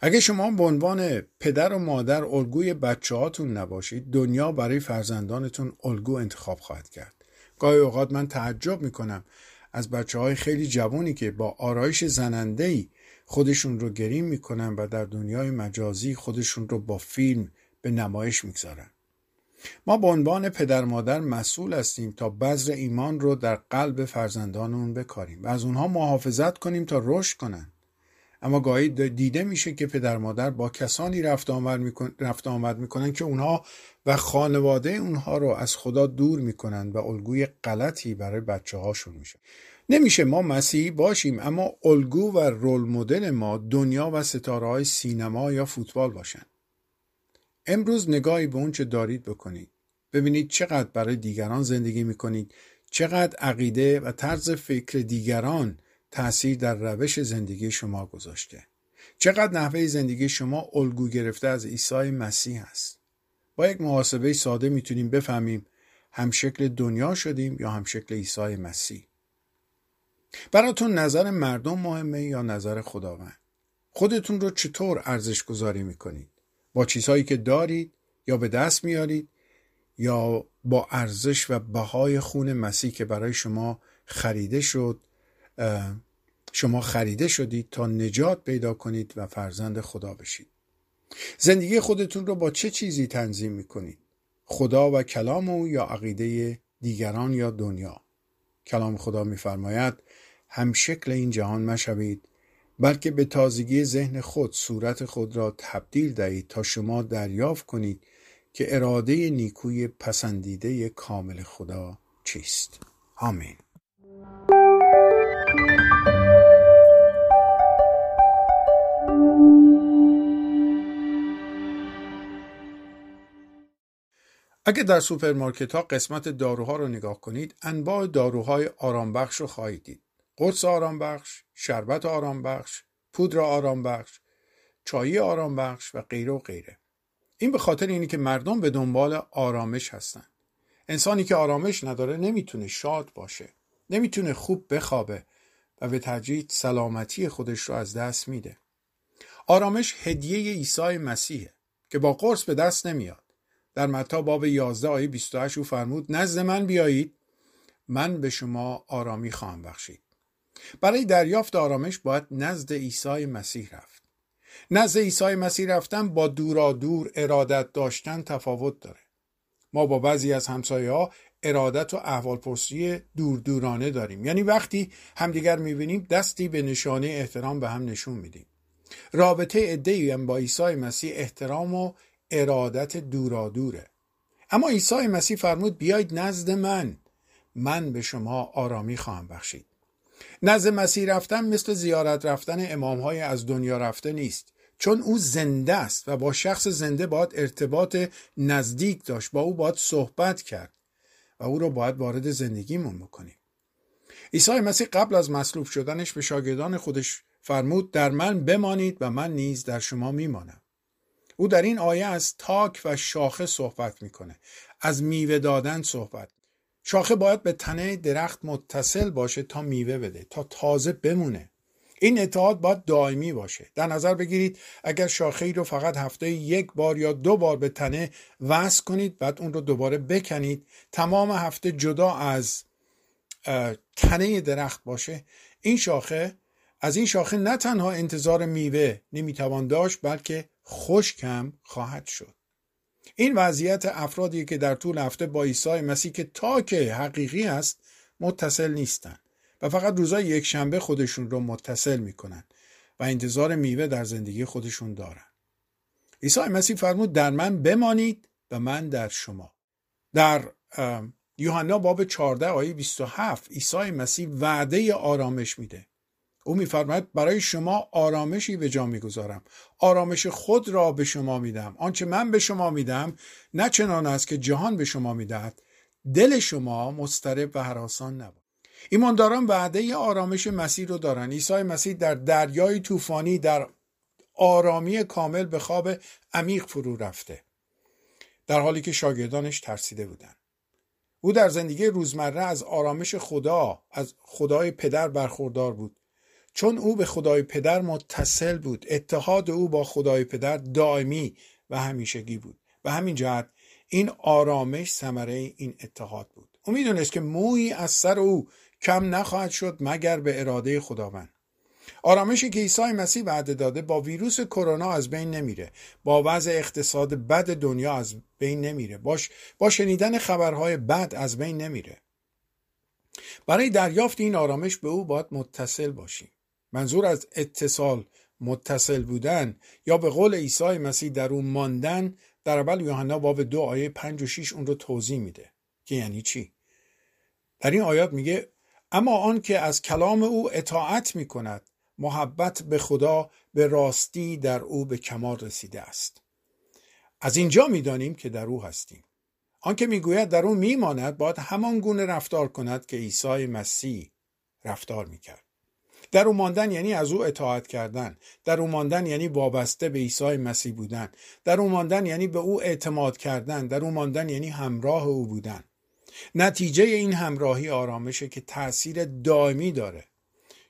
اگه شما به عنوان پدر و مادر الگوی بچه هاتون نباشید دنیا برای فرزندانتون الگو انتخاب خواهد کرد. گاهی اوقات من تعجب می‌کنم از بچه های خیلی جوانی که با آرایش زنندهی خودشون رو گریم می‌کنن و در دنیای مجازی خودشون رو با فیلم به نمایش می‌گذارن. ما به عنوان پدر مادر مسئول هستیم تا بذر ایمان رو در قلب فرزندانمون بکاریم و از اونها محافظت کنیم تا رشد کنن. اما گاهی دیده میشه که پدر مادر با کسانی رفت آمد, میکن... رفت آمد می‌کنن که اونها و خانواده اونها رو از خدا دور می‌کنن و الگوی غلطی برای بچه هاشون میشه. نمیشه ما مسیحی باشیم اما الگو و رول مدل ما دنیا و ستاره های سینما یا فوتبال باشن. امروز نگاهی به اون چه دارید بکنید. ببینید چقدر برای دیگران زندگی می‌کنید چقدر عقیده و طرز فکر دیگران تأثیر در روش زندگی شما گذاشته. چقدر نحوه زندگی شما الگو گرفته از عیسی مسیح است. با یک محاسبه ساده می‌تونیم بفهمیم هم شکل دنیا شدیم یا هم شکل عیسی مسیح. براتون نظر مردم مهمه یا نظر خداوند؟ خودتون رو چطور ارزش گذاری می‌کنید؟ با چیزهایی که دارید یا به دست میارید یا با ارزش و بهای خون مسیح که برای شما خریده شد شما خریده شدید تا نجات پیدا کنید و فرزند خدا بشید. زندگی خودتون رو با چه چیزی تنظیم می‌کنید؟ خدا و کلام او یا عقیده دیگران یا دنیا؟ کلام خدا میفرماید هم شکل این جهان مشوید بلکه به تازگی ذهن خود صورت خود را تبدیل دهید تا شما دریافت کنید که اراده نیکوی پسندیده کامل خدا چیست. آمین. اگر در سوپرمارکت ها قسمت داروها رو نگاه کنید انواع داروهای آرامبخش رو خواهید دید. قرص آرامبخش شربت آرامبخش پودر آرامبخش چای آرامبخش و غیره و غیره. این به خاطر اینه که مردم به دنبال آرامش هستن انسانی که آرامش نداره نمی‌تونه شاد باشه نمی‌تونه خوب بخوابه و به تجرید سلامتی خودش رو از دست میده. آرامش هدیه عیسی مسیحه که با قرص به دست نمیاد. در متا باب 11 آیه 28 او فرمود نزد من بیایید من به شما آرامی خواهم بخشید. برای دریافت آرامش باید نزد عیسی مسیح رفت. نزد عیسی مسیح رفتن با دورا دور ارادت داشتن تفاوت داره. ما با بعضی از همسایه ها ارادت و احوال پرسی دور دورانه داریم. یعنی وقتی همدیگر می‌بینیم دستی به نشانه احترام به هم نشون میدیم. رابطه ادهی هم با عیسی مسیح احترام و ارادت دورادوره. اما عیسی مسیح فرمود بیاید نزد من. من به شما آرامی خواهم بخشید. نزد مسیح رفتن مثل زیارت رفتن امام های از دنیا رفته نیست. چون او زنده است و با شخص زنده باید ارتباط نزدیک داشت. با او باید صحبت کرد و او رو باید وارد زندگیمون بکنیم. عیسی مسیح قبل از مصلوب شدنش به شاگردان خودش فرمود در من بمانید و من نیز در شما میمانم. او در این آیه از تاک و شاخه صحبت می‌کنه. از میوه دادن صحبت. شاخه باید به تنه درخت متصل باشه تا میوه بده تا تازه بمونه. این اتحاد باید دائمی باشه. در نظر بگیرید اگر شاخه ای رو فقط هفته یک بار یا دو بار به تنه وصل کنید بعد اون رو دوباره بکنید تمام هفته جدا از تنه درخت باشه این شاخه از این شاخه نه تنها انتظار میوه نمی‌توان داشت بلکه خشکم خواهد شد. این وضعیت افرادی که در طول هفته با عیسی مسیح که تاک حقیقی است متصل نیستند و فقط روزای یک شنبه خودشون رو متصل می‌کنن و انتظار میوه در زندگی خودشون دارن. عیسی مسیح فرمود در من بمانید و من در شما. در یوحنا باب 14 آیه 27 عیسی مسیح وعده آرامش میده. او میفرماید برای شما آرامشی به جا می‌گذارم. آرامش خود را به شما میدم آنچه من به شما میدم نه چنان است که جهان به شما می‌دهد. دل شما مضطرب و حراسان نبود. ایمانداران وعده آرامش مسیح رو دارن. عیسی مسیح در دریای طوفانی در آرامی کامل به خواب عمیق فرو رفته. در حالی که شاگردانش ترسیده بودند او در زندگی روزمره از آرامش خدا از خدای پدر برخوردار بود. چون او به خدای پدر متصل بود اتحاد او با خدای پدر دائمی و همیشگی بود. و همین جهت این آرامش ثمره این اتحاد بود. او می‌دونست که مویی از سر او کم نخواهد شد مگر به اراده خداوند. آرامشی که عیسی مسیح وعده داده با ویروس کرونا از بین نمیره. با وضع اقتصاد بد دنیا از بین نمیره. باش با شنیدن خبرهای بد از بین نمیره. برای دریافت این آرامش به او باید متصل باشیم. منظور از اتصال متصل بودن یا به قول عیسی مسیح در اون ماندن در اول یوحنا باب دو آیه پنج و شیش اون رو توضیح میده. که یعنی چی؟ در این آیات میگه اما آن که از کلام او اطاعت می کند محبت به خدا به راستی در او به کمال رسیده است. از اینجا می‌دانیم که در او هستیم. آنکه می‌گوید در او میماند باید همان گونه رفتار کند که عیسی مسیح رفتار می‌کرد. در او ماندن یعنی از او اطاعت کردن. در او ماندن یعنی وابسته به عیسی مسیح بودن. در او ماندن یعنی به او اعتماد کردن. در او ماندن یعنی همراه او بودن. نتیجه این همراهی آرامشه که تاثیر دائمی داره.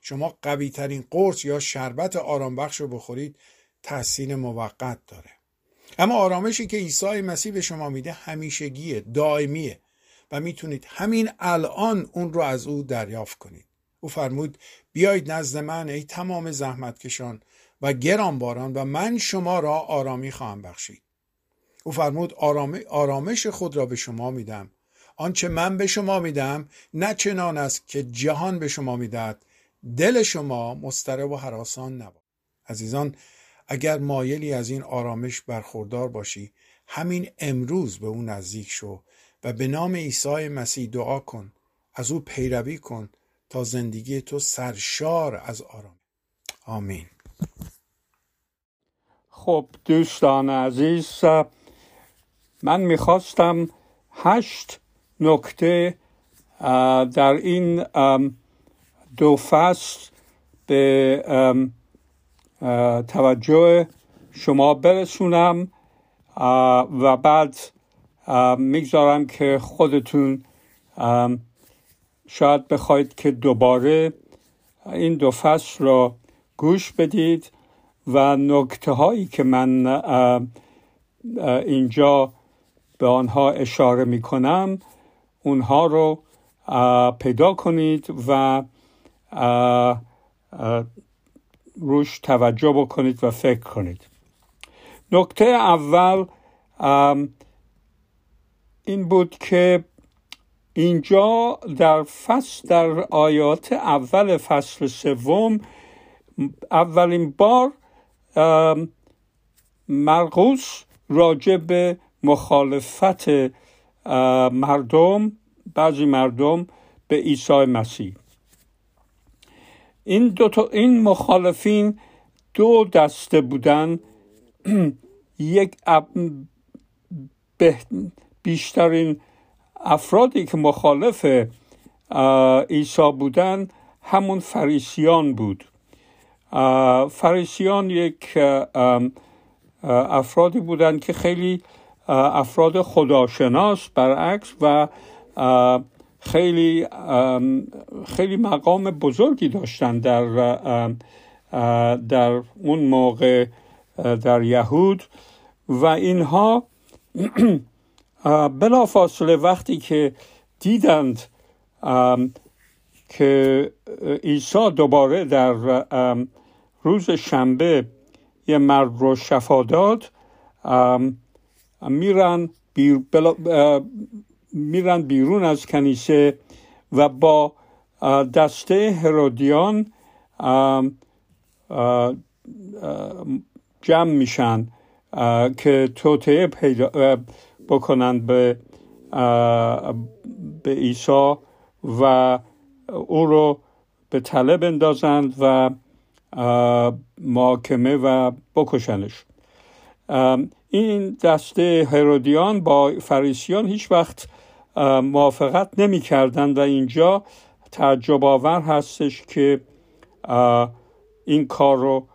شما قوی ترین قرص یا شربت آرام بخش رو بخورید تحسین موقت داره. اما آرامشی که عیسی مسیح به شما میده همیشگیه دائمیه و می‌تونید همین الان اون رو از او دریافت کنید. او فرمود بیایید نزد من ای تمام زحمتکشان و گرانباران و من شما را آرامی خواهم بخشید. او فرمود آرامش خود را به شما میدم. آنچه من به شما میدم نه چنان است که جهان به شما می‌دهد. دل شما مضطرب و حراسان نباد عزیزان اگر مایلی از این آرامش برخوردار باشی همین امروز به او نزدیک شو و به نام عیسی مسیح دعا کن. از او پیروی کن تا زندگی تو سرشار از آرام آمین. خب دوستان عزیز من می‌خواستم هشت نکته در این دو فصل به توجه شما برسونم و بعد می‌گذارم که خودتون شاید بخواید که دوباره این دو فصل را گوش بدید و نکته هایی که من اینجا به آنها اشاره می کنم اونها رو پیدا کنید و روش توجه بکنید و فکر کنید. نکته اول این بود که اینجا در فصل در آیات اول فصل سوم اولین بار مرقوس راجع به مخالفت مردم بعضی مردم به عیسی مسیح. این دو تا این مخالفین دو دسته بودن. یک بیشترین افرادی که مخالف عیسی بودن همون فریسیان بود. فریسیان یک افرادی بودند که خیلی افراد خداشناس برعکس و خیلی خیلی مقام بزرگی داشتن در در اون موقع در یهود. و اینها بلافاصله وقتی که دیدند که عیسی دوباره در روز شنبه یه مرد رو شفا داد میرن میرن بیرون از کنیسه و با دسته هرودیان جمع میشن که توطعه پیدا بکنند به به عیسی و او رو به طلب اندازند و محاکمه و بکشنش. این دسته هرودیان با فریسیان هیچ وقت موافقت نمی کردن و اینجا تعجب آور هستش که این کار رو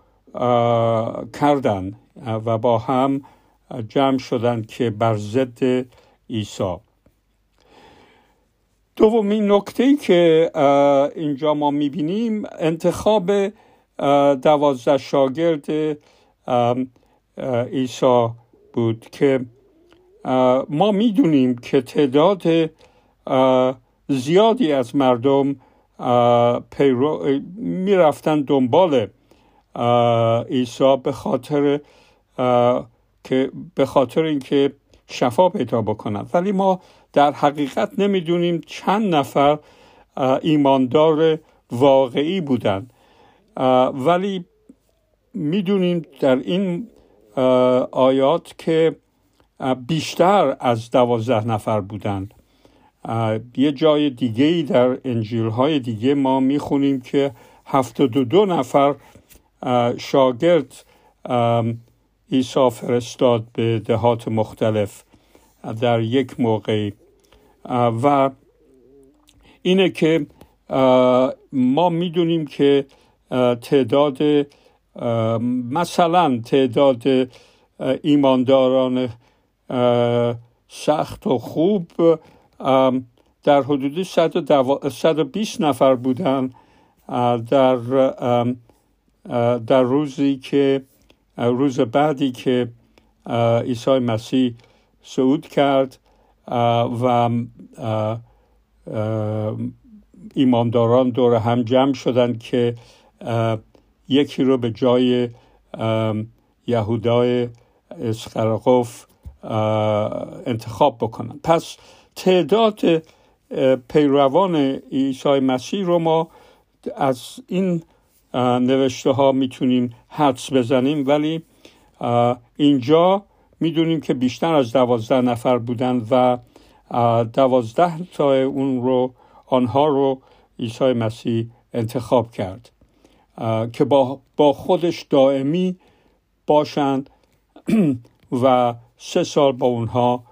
کردن و با هم جمع شدن که بر ضد عیسی. دومین نکته ای که اینجا ما می‌بینیم انتخاب دوازده شاگرد عیسی بود که ما می‌دونیم که تعداد زیادی از مردم پیرو می‌رفتن دنبال عیسی به خاطر که به خاطر اینکه شفا پیدا بکنند. ولی ما در حقیقت نمی‌دونیم چند نفر ایماندار واقعی بودند. ولی می‌دونیم در این آیات که بیشتر از دوازده نفر بودند. یه جای دیگه ای در انجیل های دیگه ما می‌خونیم که هفتاد و دو نفر شاگرد عیسی فرستاد به دهات مختلف در یک موقع. و اینه که ما می‌دونیم که تعداد مثلا تعداد ایمانداران سخت و خوب در حدود 120 نفر بودن در در روزی که روز بعدی که عیسی مسیح صعود کرد و ایمانداران دور هم جمع شدند که یکی رو به جای یهودای اسخرقوف انتخاب بکنن. پس تعداد پیروان عیسی مسیح رو ما از این نوشته ها می‌تونیم حدس بزنیم ولی اینجا می‌دونیم که بیشتر از دوازده نفر بودند و دوازده تا اون رو آنها رو عیسی مسیح انتخاب کرد که با, با خودش دائمی باشند و سه سال با اونها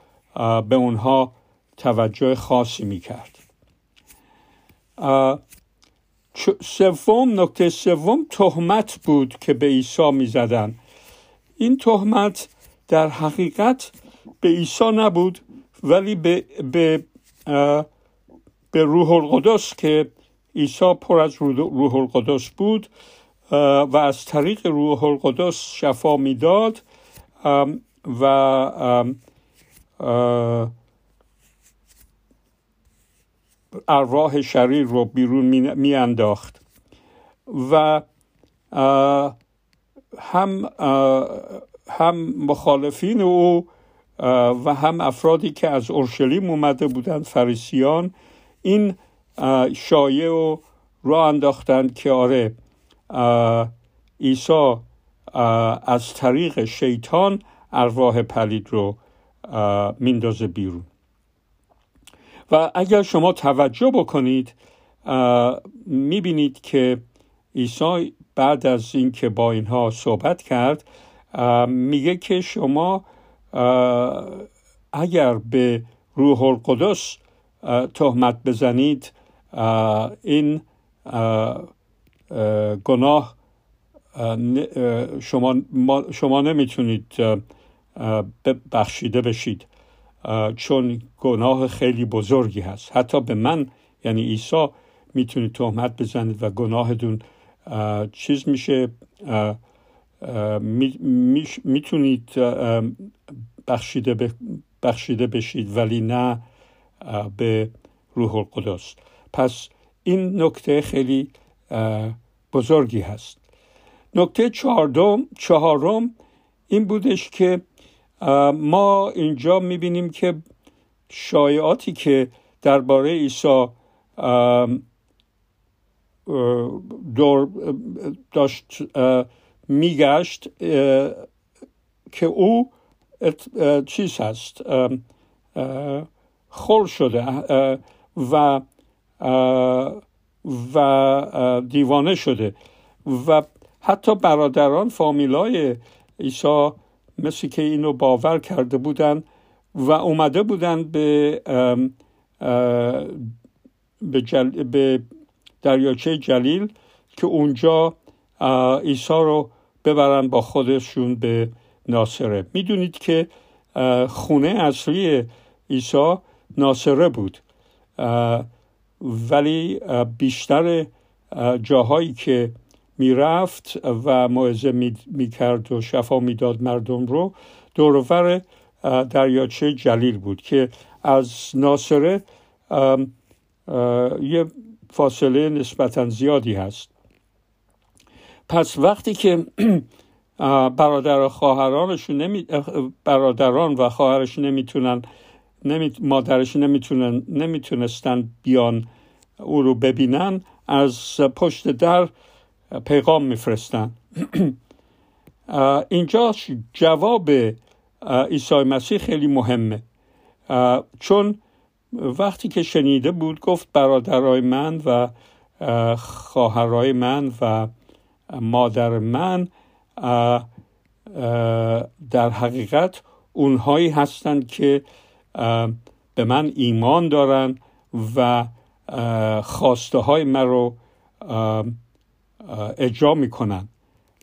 به اونها توجه خاصی می‌کرد. سوم نکته سوم تهمت بود که به عیسی می‌زدن. این تهمت در حقیقت به عیسی نبود ولی به, به, به روح القدس که عیسی پر از روح القدس بود و از طریق روح القدس شفا می‌داد و ارواح شریر رو بیرون میانداخت. و هم هم مخالفین او و هم افرادی که از اورشلیم اومده بودند فریسیان این شایع و را انداختند که آره عیسی از طریق شیطان ارواح پلید رو میندازه بیرون. و اگر شما توجه بکنید می‌بینید که عیسی بعد از اینکه با اینها صحبت کرد میگه که شما اگر به روح القدس تهمت بزنید این گناه شما, شما نمی‌تونید بخشیده بشید. چون گناه خیلی بزرگی هست. حتی به من یعنی عیسی می‌تونید تهمت بزنید و گناهتون چیز میشه. می‌تونید بخشیده, بخشیده بشید ولی نه به روح القدس. پس این نکته خیلی بزرگی هست. نکته چهارم چهارم این بودش که ما اینجا می‌بینیم که شایعاتی که درباره عیسی دور داشت میگشت که او چیز هست خل شده و و دیوانه شده. و حتی برادران فامیلای عیسی مثل که اینو باور کرده بودن و اومده بودن به به, جل... به دریاچه جلیل که اونجا عیسی رو ببرن با خودشون به ناصره. می‌دونید که خونه اصلی عیسی ناصره بود. ولی بیشتر جاهایی که می‌رفت و موعظه می‌کرد و شفا می‌داد مردم رو. دورور دریاچه جلیل بود که از ناصره یه فاصله نسبتا زیادی هست. پس وقتی که برادر و خواهرانشون نمی... برادران و خواهرش نمی‌تونن نمی... مادرش نمی‌تونن نمی‌تونستن بیان او رو ببینن از پشت در پیغام میفرستن. اینجا جواب عیسی مسیح خیلی مهمه. چون وقتی که شنیده بود گفت برادرای من و خواهرای من و مادر من در حقیقت اونهایی هستند که به من ایمان دارن و خواسته های من رو اجرا می‌کنن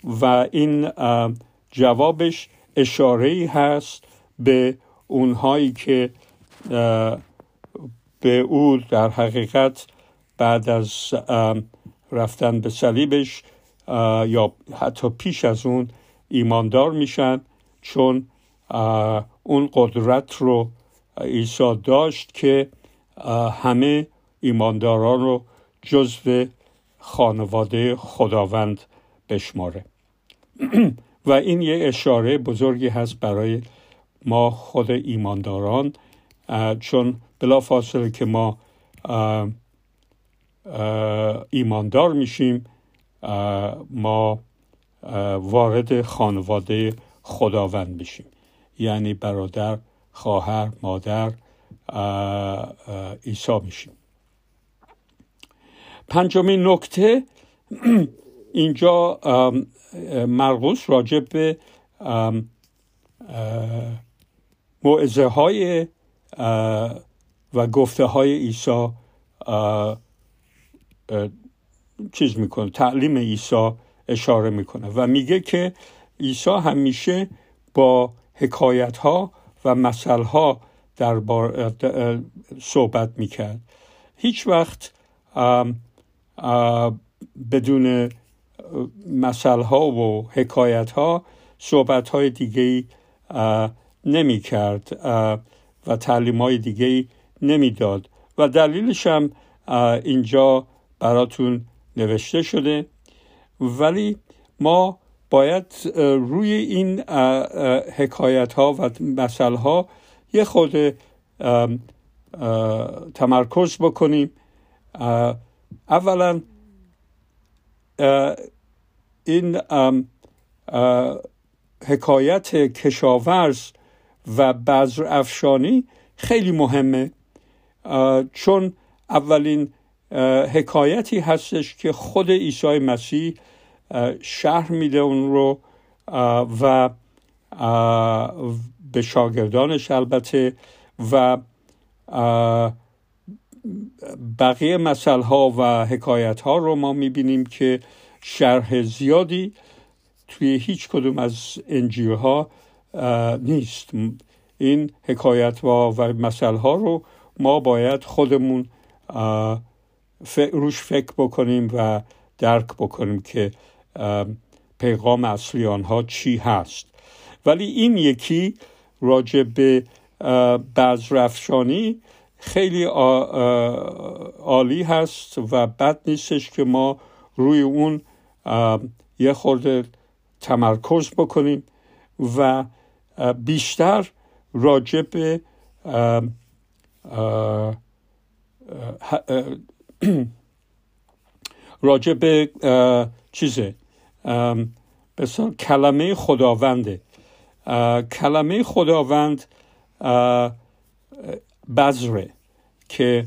و این جوابش اشاره هست به اونهایی که به او در حقیقت بعد از رفتن به صلیبش یا حتی پیش از اون ایماندار میشن چون اون قدرت رو عیسی داشت که همه ایمانداران رو جزو خانواده خداوند بشماره. و این یه اشاره بزرگی هست برای ما خود ایمانداران چون بلا فاصله که ما ایماندار میشیم ما وارد خانواده خداوند میشیم یعنی برادر خواهر مادر عیسی میشیم. پنجمین نکته اینجا مرقوس راجع به موعظه های و گفته های عیسی چیز می‌کنه تعلیم عیسی اشاره می‌کنه و میگه که عیسی همیشه با حکایت ها و مثل ها در صحبت می‌کرد. هیچ وقت بدون مثل ها و حکایت ها صحبت های دیگه نمی کرد و تعلیم های دیگه نمی‌داد. و دلیلش هم اینجا براتون نوشته شده. ولی ما باید روی این حکایت ها و مثل ها یه خود تمرکز بکنیم. اولا این حکایت کشاورز و بذر افشانی خیلی مهمه. چون اولین حکایتی هستش که خود عیسی مسیح شهر میده اون رو و به شاگردانش البته و بقیه مسئله ها و حکایت ها رو ما می‌بینیم که شرح زیادی توی هیچ کدوم از انجیل ها نیست. این حکایت ها و مسئله ها رو ما باید خودمون روش فکر بکنیم و درک بکنیم که پیغام اصلی آنها چی هست. ولی این یکی راجع به بزرفشانی خیلی عالی هست و بد نیستش که ما روی اون یه خورده تمرکز بکنیم و بیشتر راجع به راجع به چیزه بسیار کلمه خداونده. کلمه خداوند بذره که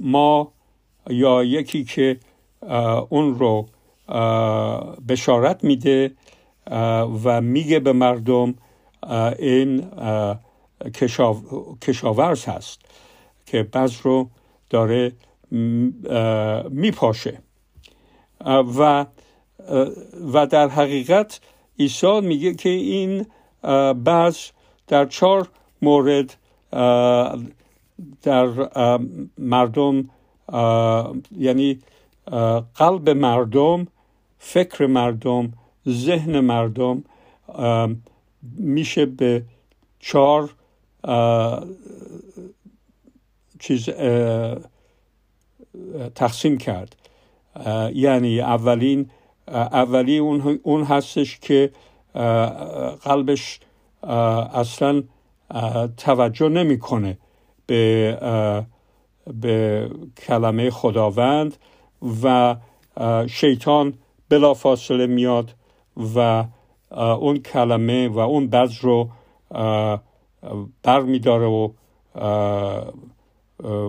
ما یا یکی که اون رو بشارت میده و میگه به مردم این کشاورز هست که بذر رو داره میپاشه. و و در حقیقت عیسی میگه که این بعض در چهار مورد در مردم یعنی قلب مردم فکر مردم ذهن مردم میشه به چهار چیز تقسیم کرد. یعنی اولین اولی اون, اون هستش که قلبش اصلا توجه نمی‌کنه به به کلمه خداوند و شیطان بلافاصله میاد و اون کلمه و اون بز رو بر میداره و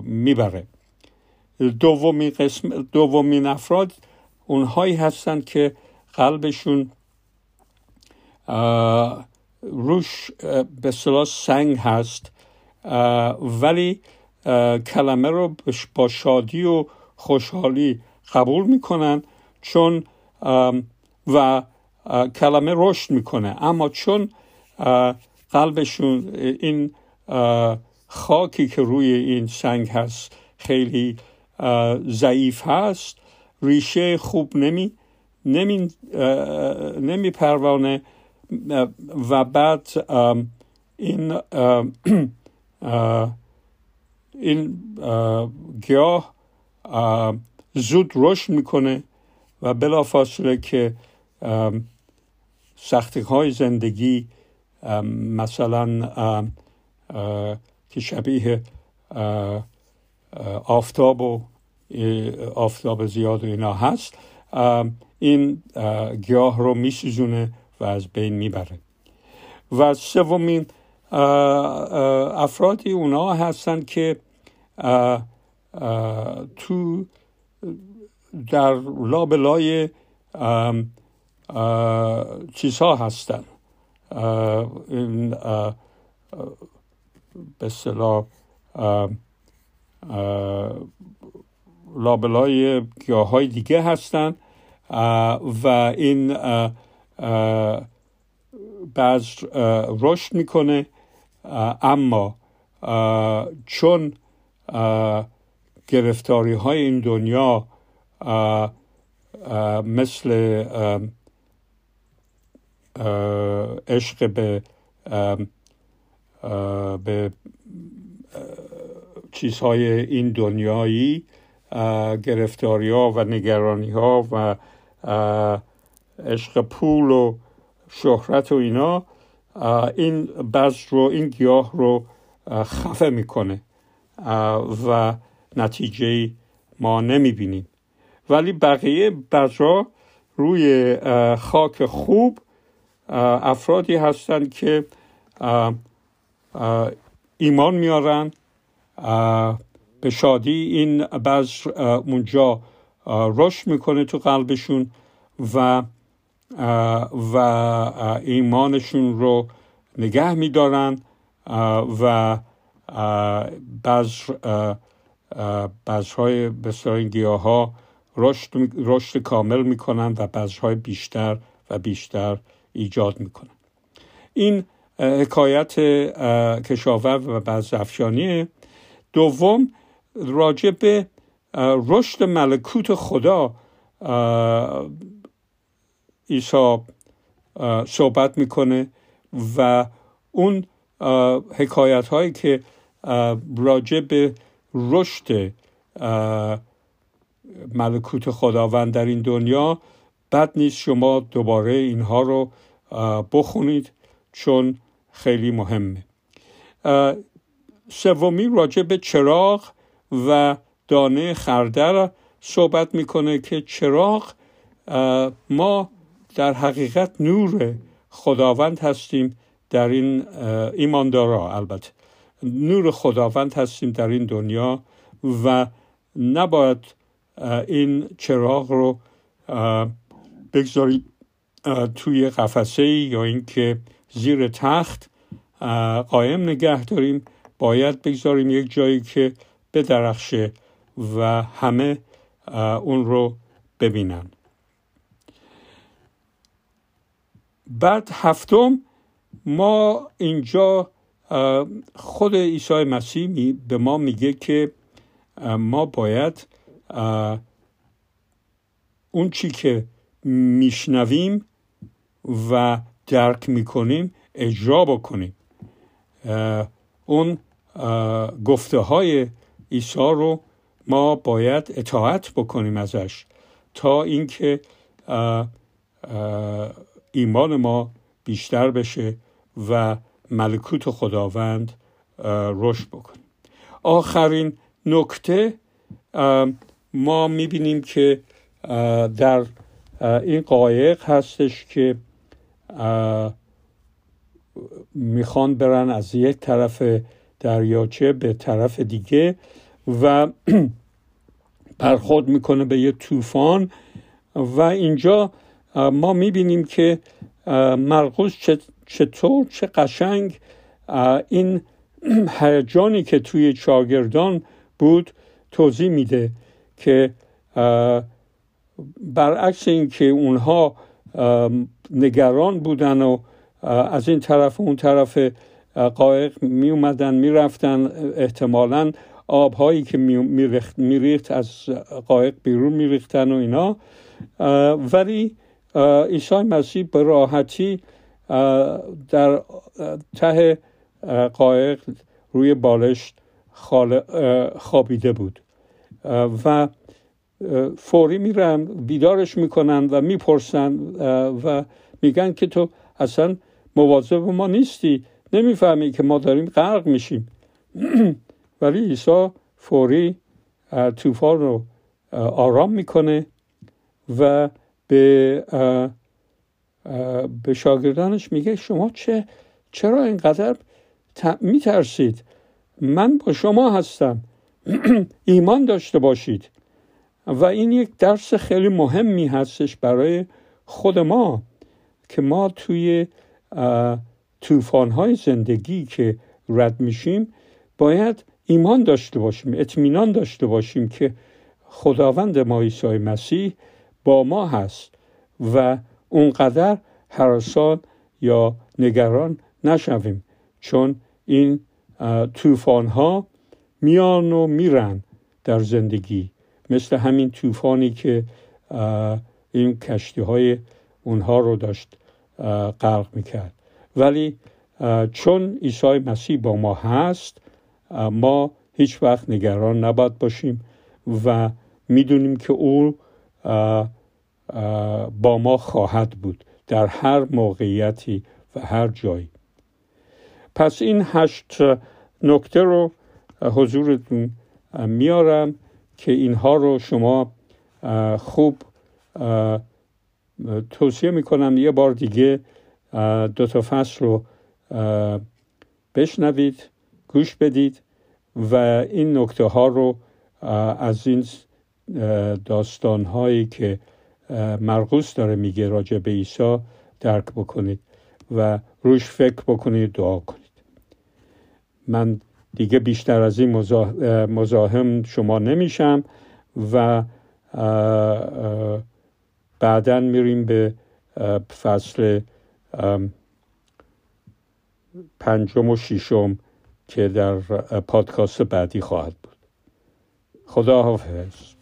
می‌بره. دومین قسم دومین افراد اونهایی هستند که قلبشون روش به صلاح سنگ هست ولی کلمه رو با شادی و خوشحالی قبول می‌کنن چون و کلمه رشد می‌کنه. اما چون قلبشون این خاکی که روی این سنگ هست خیلی ضعیف هست ریشه خوب نمی نمی, نمی پروانه و بعد این این گیاه زود رشد می‌کنه و بلافاصله که سختی های زندگی مثلا که شبیه آفتاب و آفتاب زیاد و اینا هست این گیاه رو میسوزونه و از بین می‌بره. و سومین افرادی اونا هستند که تو در لابلای چیزها هستن. این به صلاح لابلای گیاه های دیگه هستن. و این بعض رشد می‌کنه اما چون گرفتاری های این دنیا مثل عشق به به چیزهای این دنیایی گرفتاری ها و نگرانی ها و عشق پول و شهرت و اینا این بذر رو این گیاه رو خفه می‌کنه. و نتیجه ما نمی‌بینیم. ولی بقیه بذرها روی خاک خوب افرادی هستند که ایمان میارن به شادی این بذر اونجا رشد می‌کنه تو قلبشون و و ایمانشون رو نگه میدارن و بذر بذرهای بسیار این گیاه ها رشد, رشد کامل می‌کنن و بذرهای بیشتر و بیشتر ایجاد می‌کنن. این حکایت کشاورز و بعض افشانی دوم راجع به رشد ملکوت خدا عیسی صحبت می‌کنه و اون حکایت هایی که راجع به رشد ملکوت خداوند در این دنیا بد نیست شما دوباره اینها رو بخونید چون خیلی مهمه. سومی راجع به چراغ و دانه خردر صحبت می‌کنه که چراغ ما در حقیقت نور خداوند هستیم در این ایماندارا البته. نور خداوند هستیم در این دنیا و نباید این چراغ رو بگذاریم توی قفسه یا اینکه زیر تخت قایم نگه داریم. باید بگذاریم یک جایی که بدرخشه و همه اون رو ببینن. بعد هفتم ما اینجا خود عیسی مسیح به ما میگه که ما باید اون چی که میشنویم و درک می‌کنیم اجرا بکنیم. اون گفته های عیسی رو ما باید اطاعت بکنیم ازش تا اینکه ایمان ما بیشتر بشه و ملکوت خداوند رشد بکنیم آخرین نکته ما می‌بینیم که در این قایق هستش که می‌خوان برن از یک طرف دریاچه به طرف دیگه و برخورد می‌کنه به یه طوفان و اینجا ما می‌بینیم که مرقوس چطور چه قشنگ. این هیجانی که توی چاگردان بود توضیح میده که برعکس اینکه اونها نگران بودن و از این طرف و اون طرف قایق می اومدن می رفتن احتمالا آبهایی که میریخت از قایق بیرون میریختن و اینا. ولی عیسی مسیح به راحتی در ته قایق روی بالشت خوابیده بود. و فوری میرن بیدارش می‌کنن و می‌پرسن و میگن که تو اصلا مواظب ما نیستی. نمی‌فهمی که ما داریم غرق میشیم. ولی عیسی فوری طوفان رو آرام می‌کنه و به به شاگردانش میگه شما چه چرا اینقدر میترسید؟ من با شما هستم. ایمان داشته باشید. و این یک درس خیلی مهمی هستش برای خود ما که ما توی طوفان های زندگی که رد میشیم باید ایمان داشته باشیم اطمینان داشته باشیم که خداوند ما عیسی مسیح با ما هست و اونقدر حراسان یا نگران نشویم چون این طوفان ها میان و میرن در زندگی. مثل همین طوفانی که این کشتی های اونها رو داشت غرق می‌کرد. ولی چون عیسی مسیح با ما هست ما هیچ وقت نگران نباید باشیم و می‌دونیم که او با ما خواهد بود در هر موقعیتی و هر جایی. پس این هشت نکته رو حضورتون میارم که اینها رو شما خوب توصیه می‌کنم یه بار دیگه دو تا فصل رو بشنوید گوش بدید و این نکته ها رو از این داستان هایی که مرقوس داره میگه راجع به عیسی درک بکنید و روش فکر بکنید دعا کنید. من دیگه بیشتر از این مزاحم شما نمیشم و بعدا میریم به فصل پنجم و ششم که در پادکست بعدی خواهد بود. خدا حافظ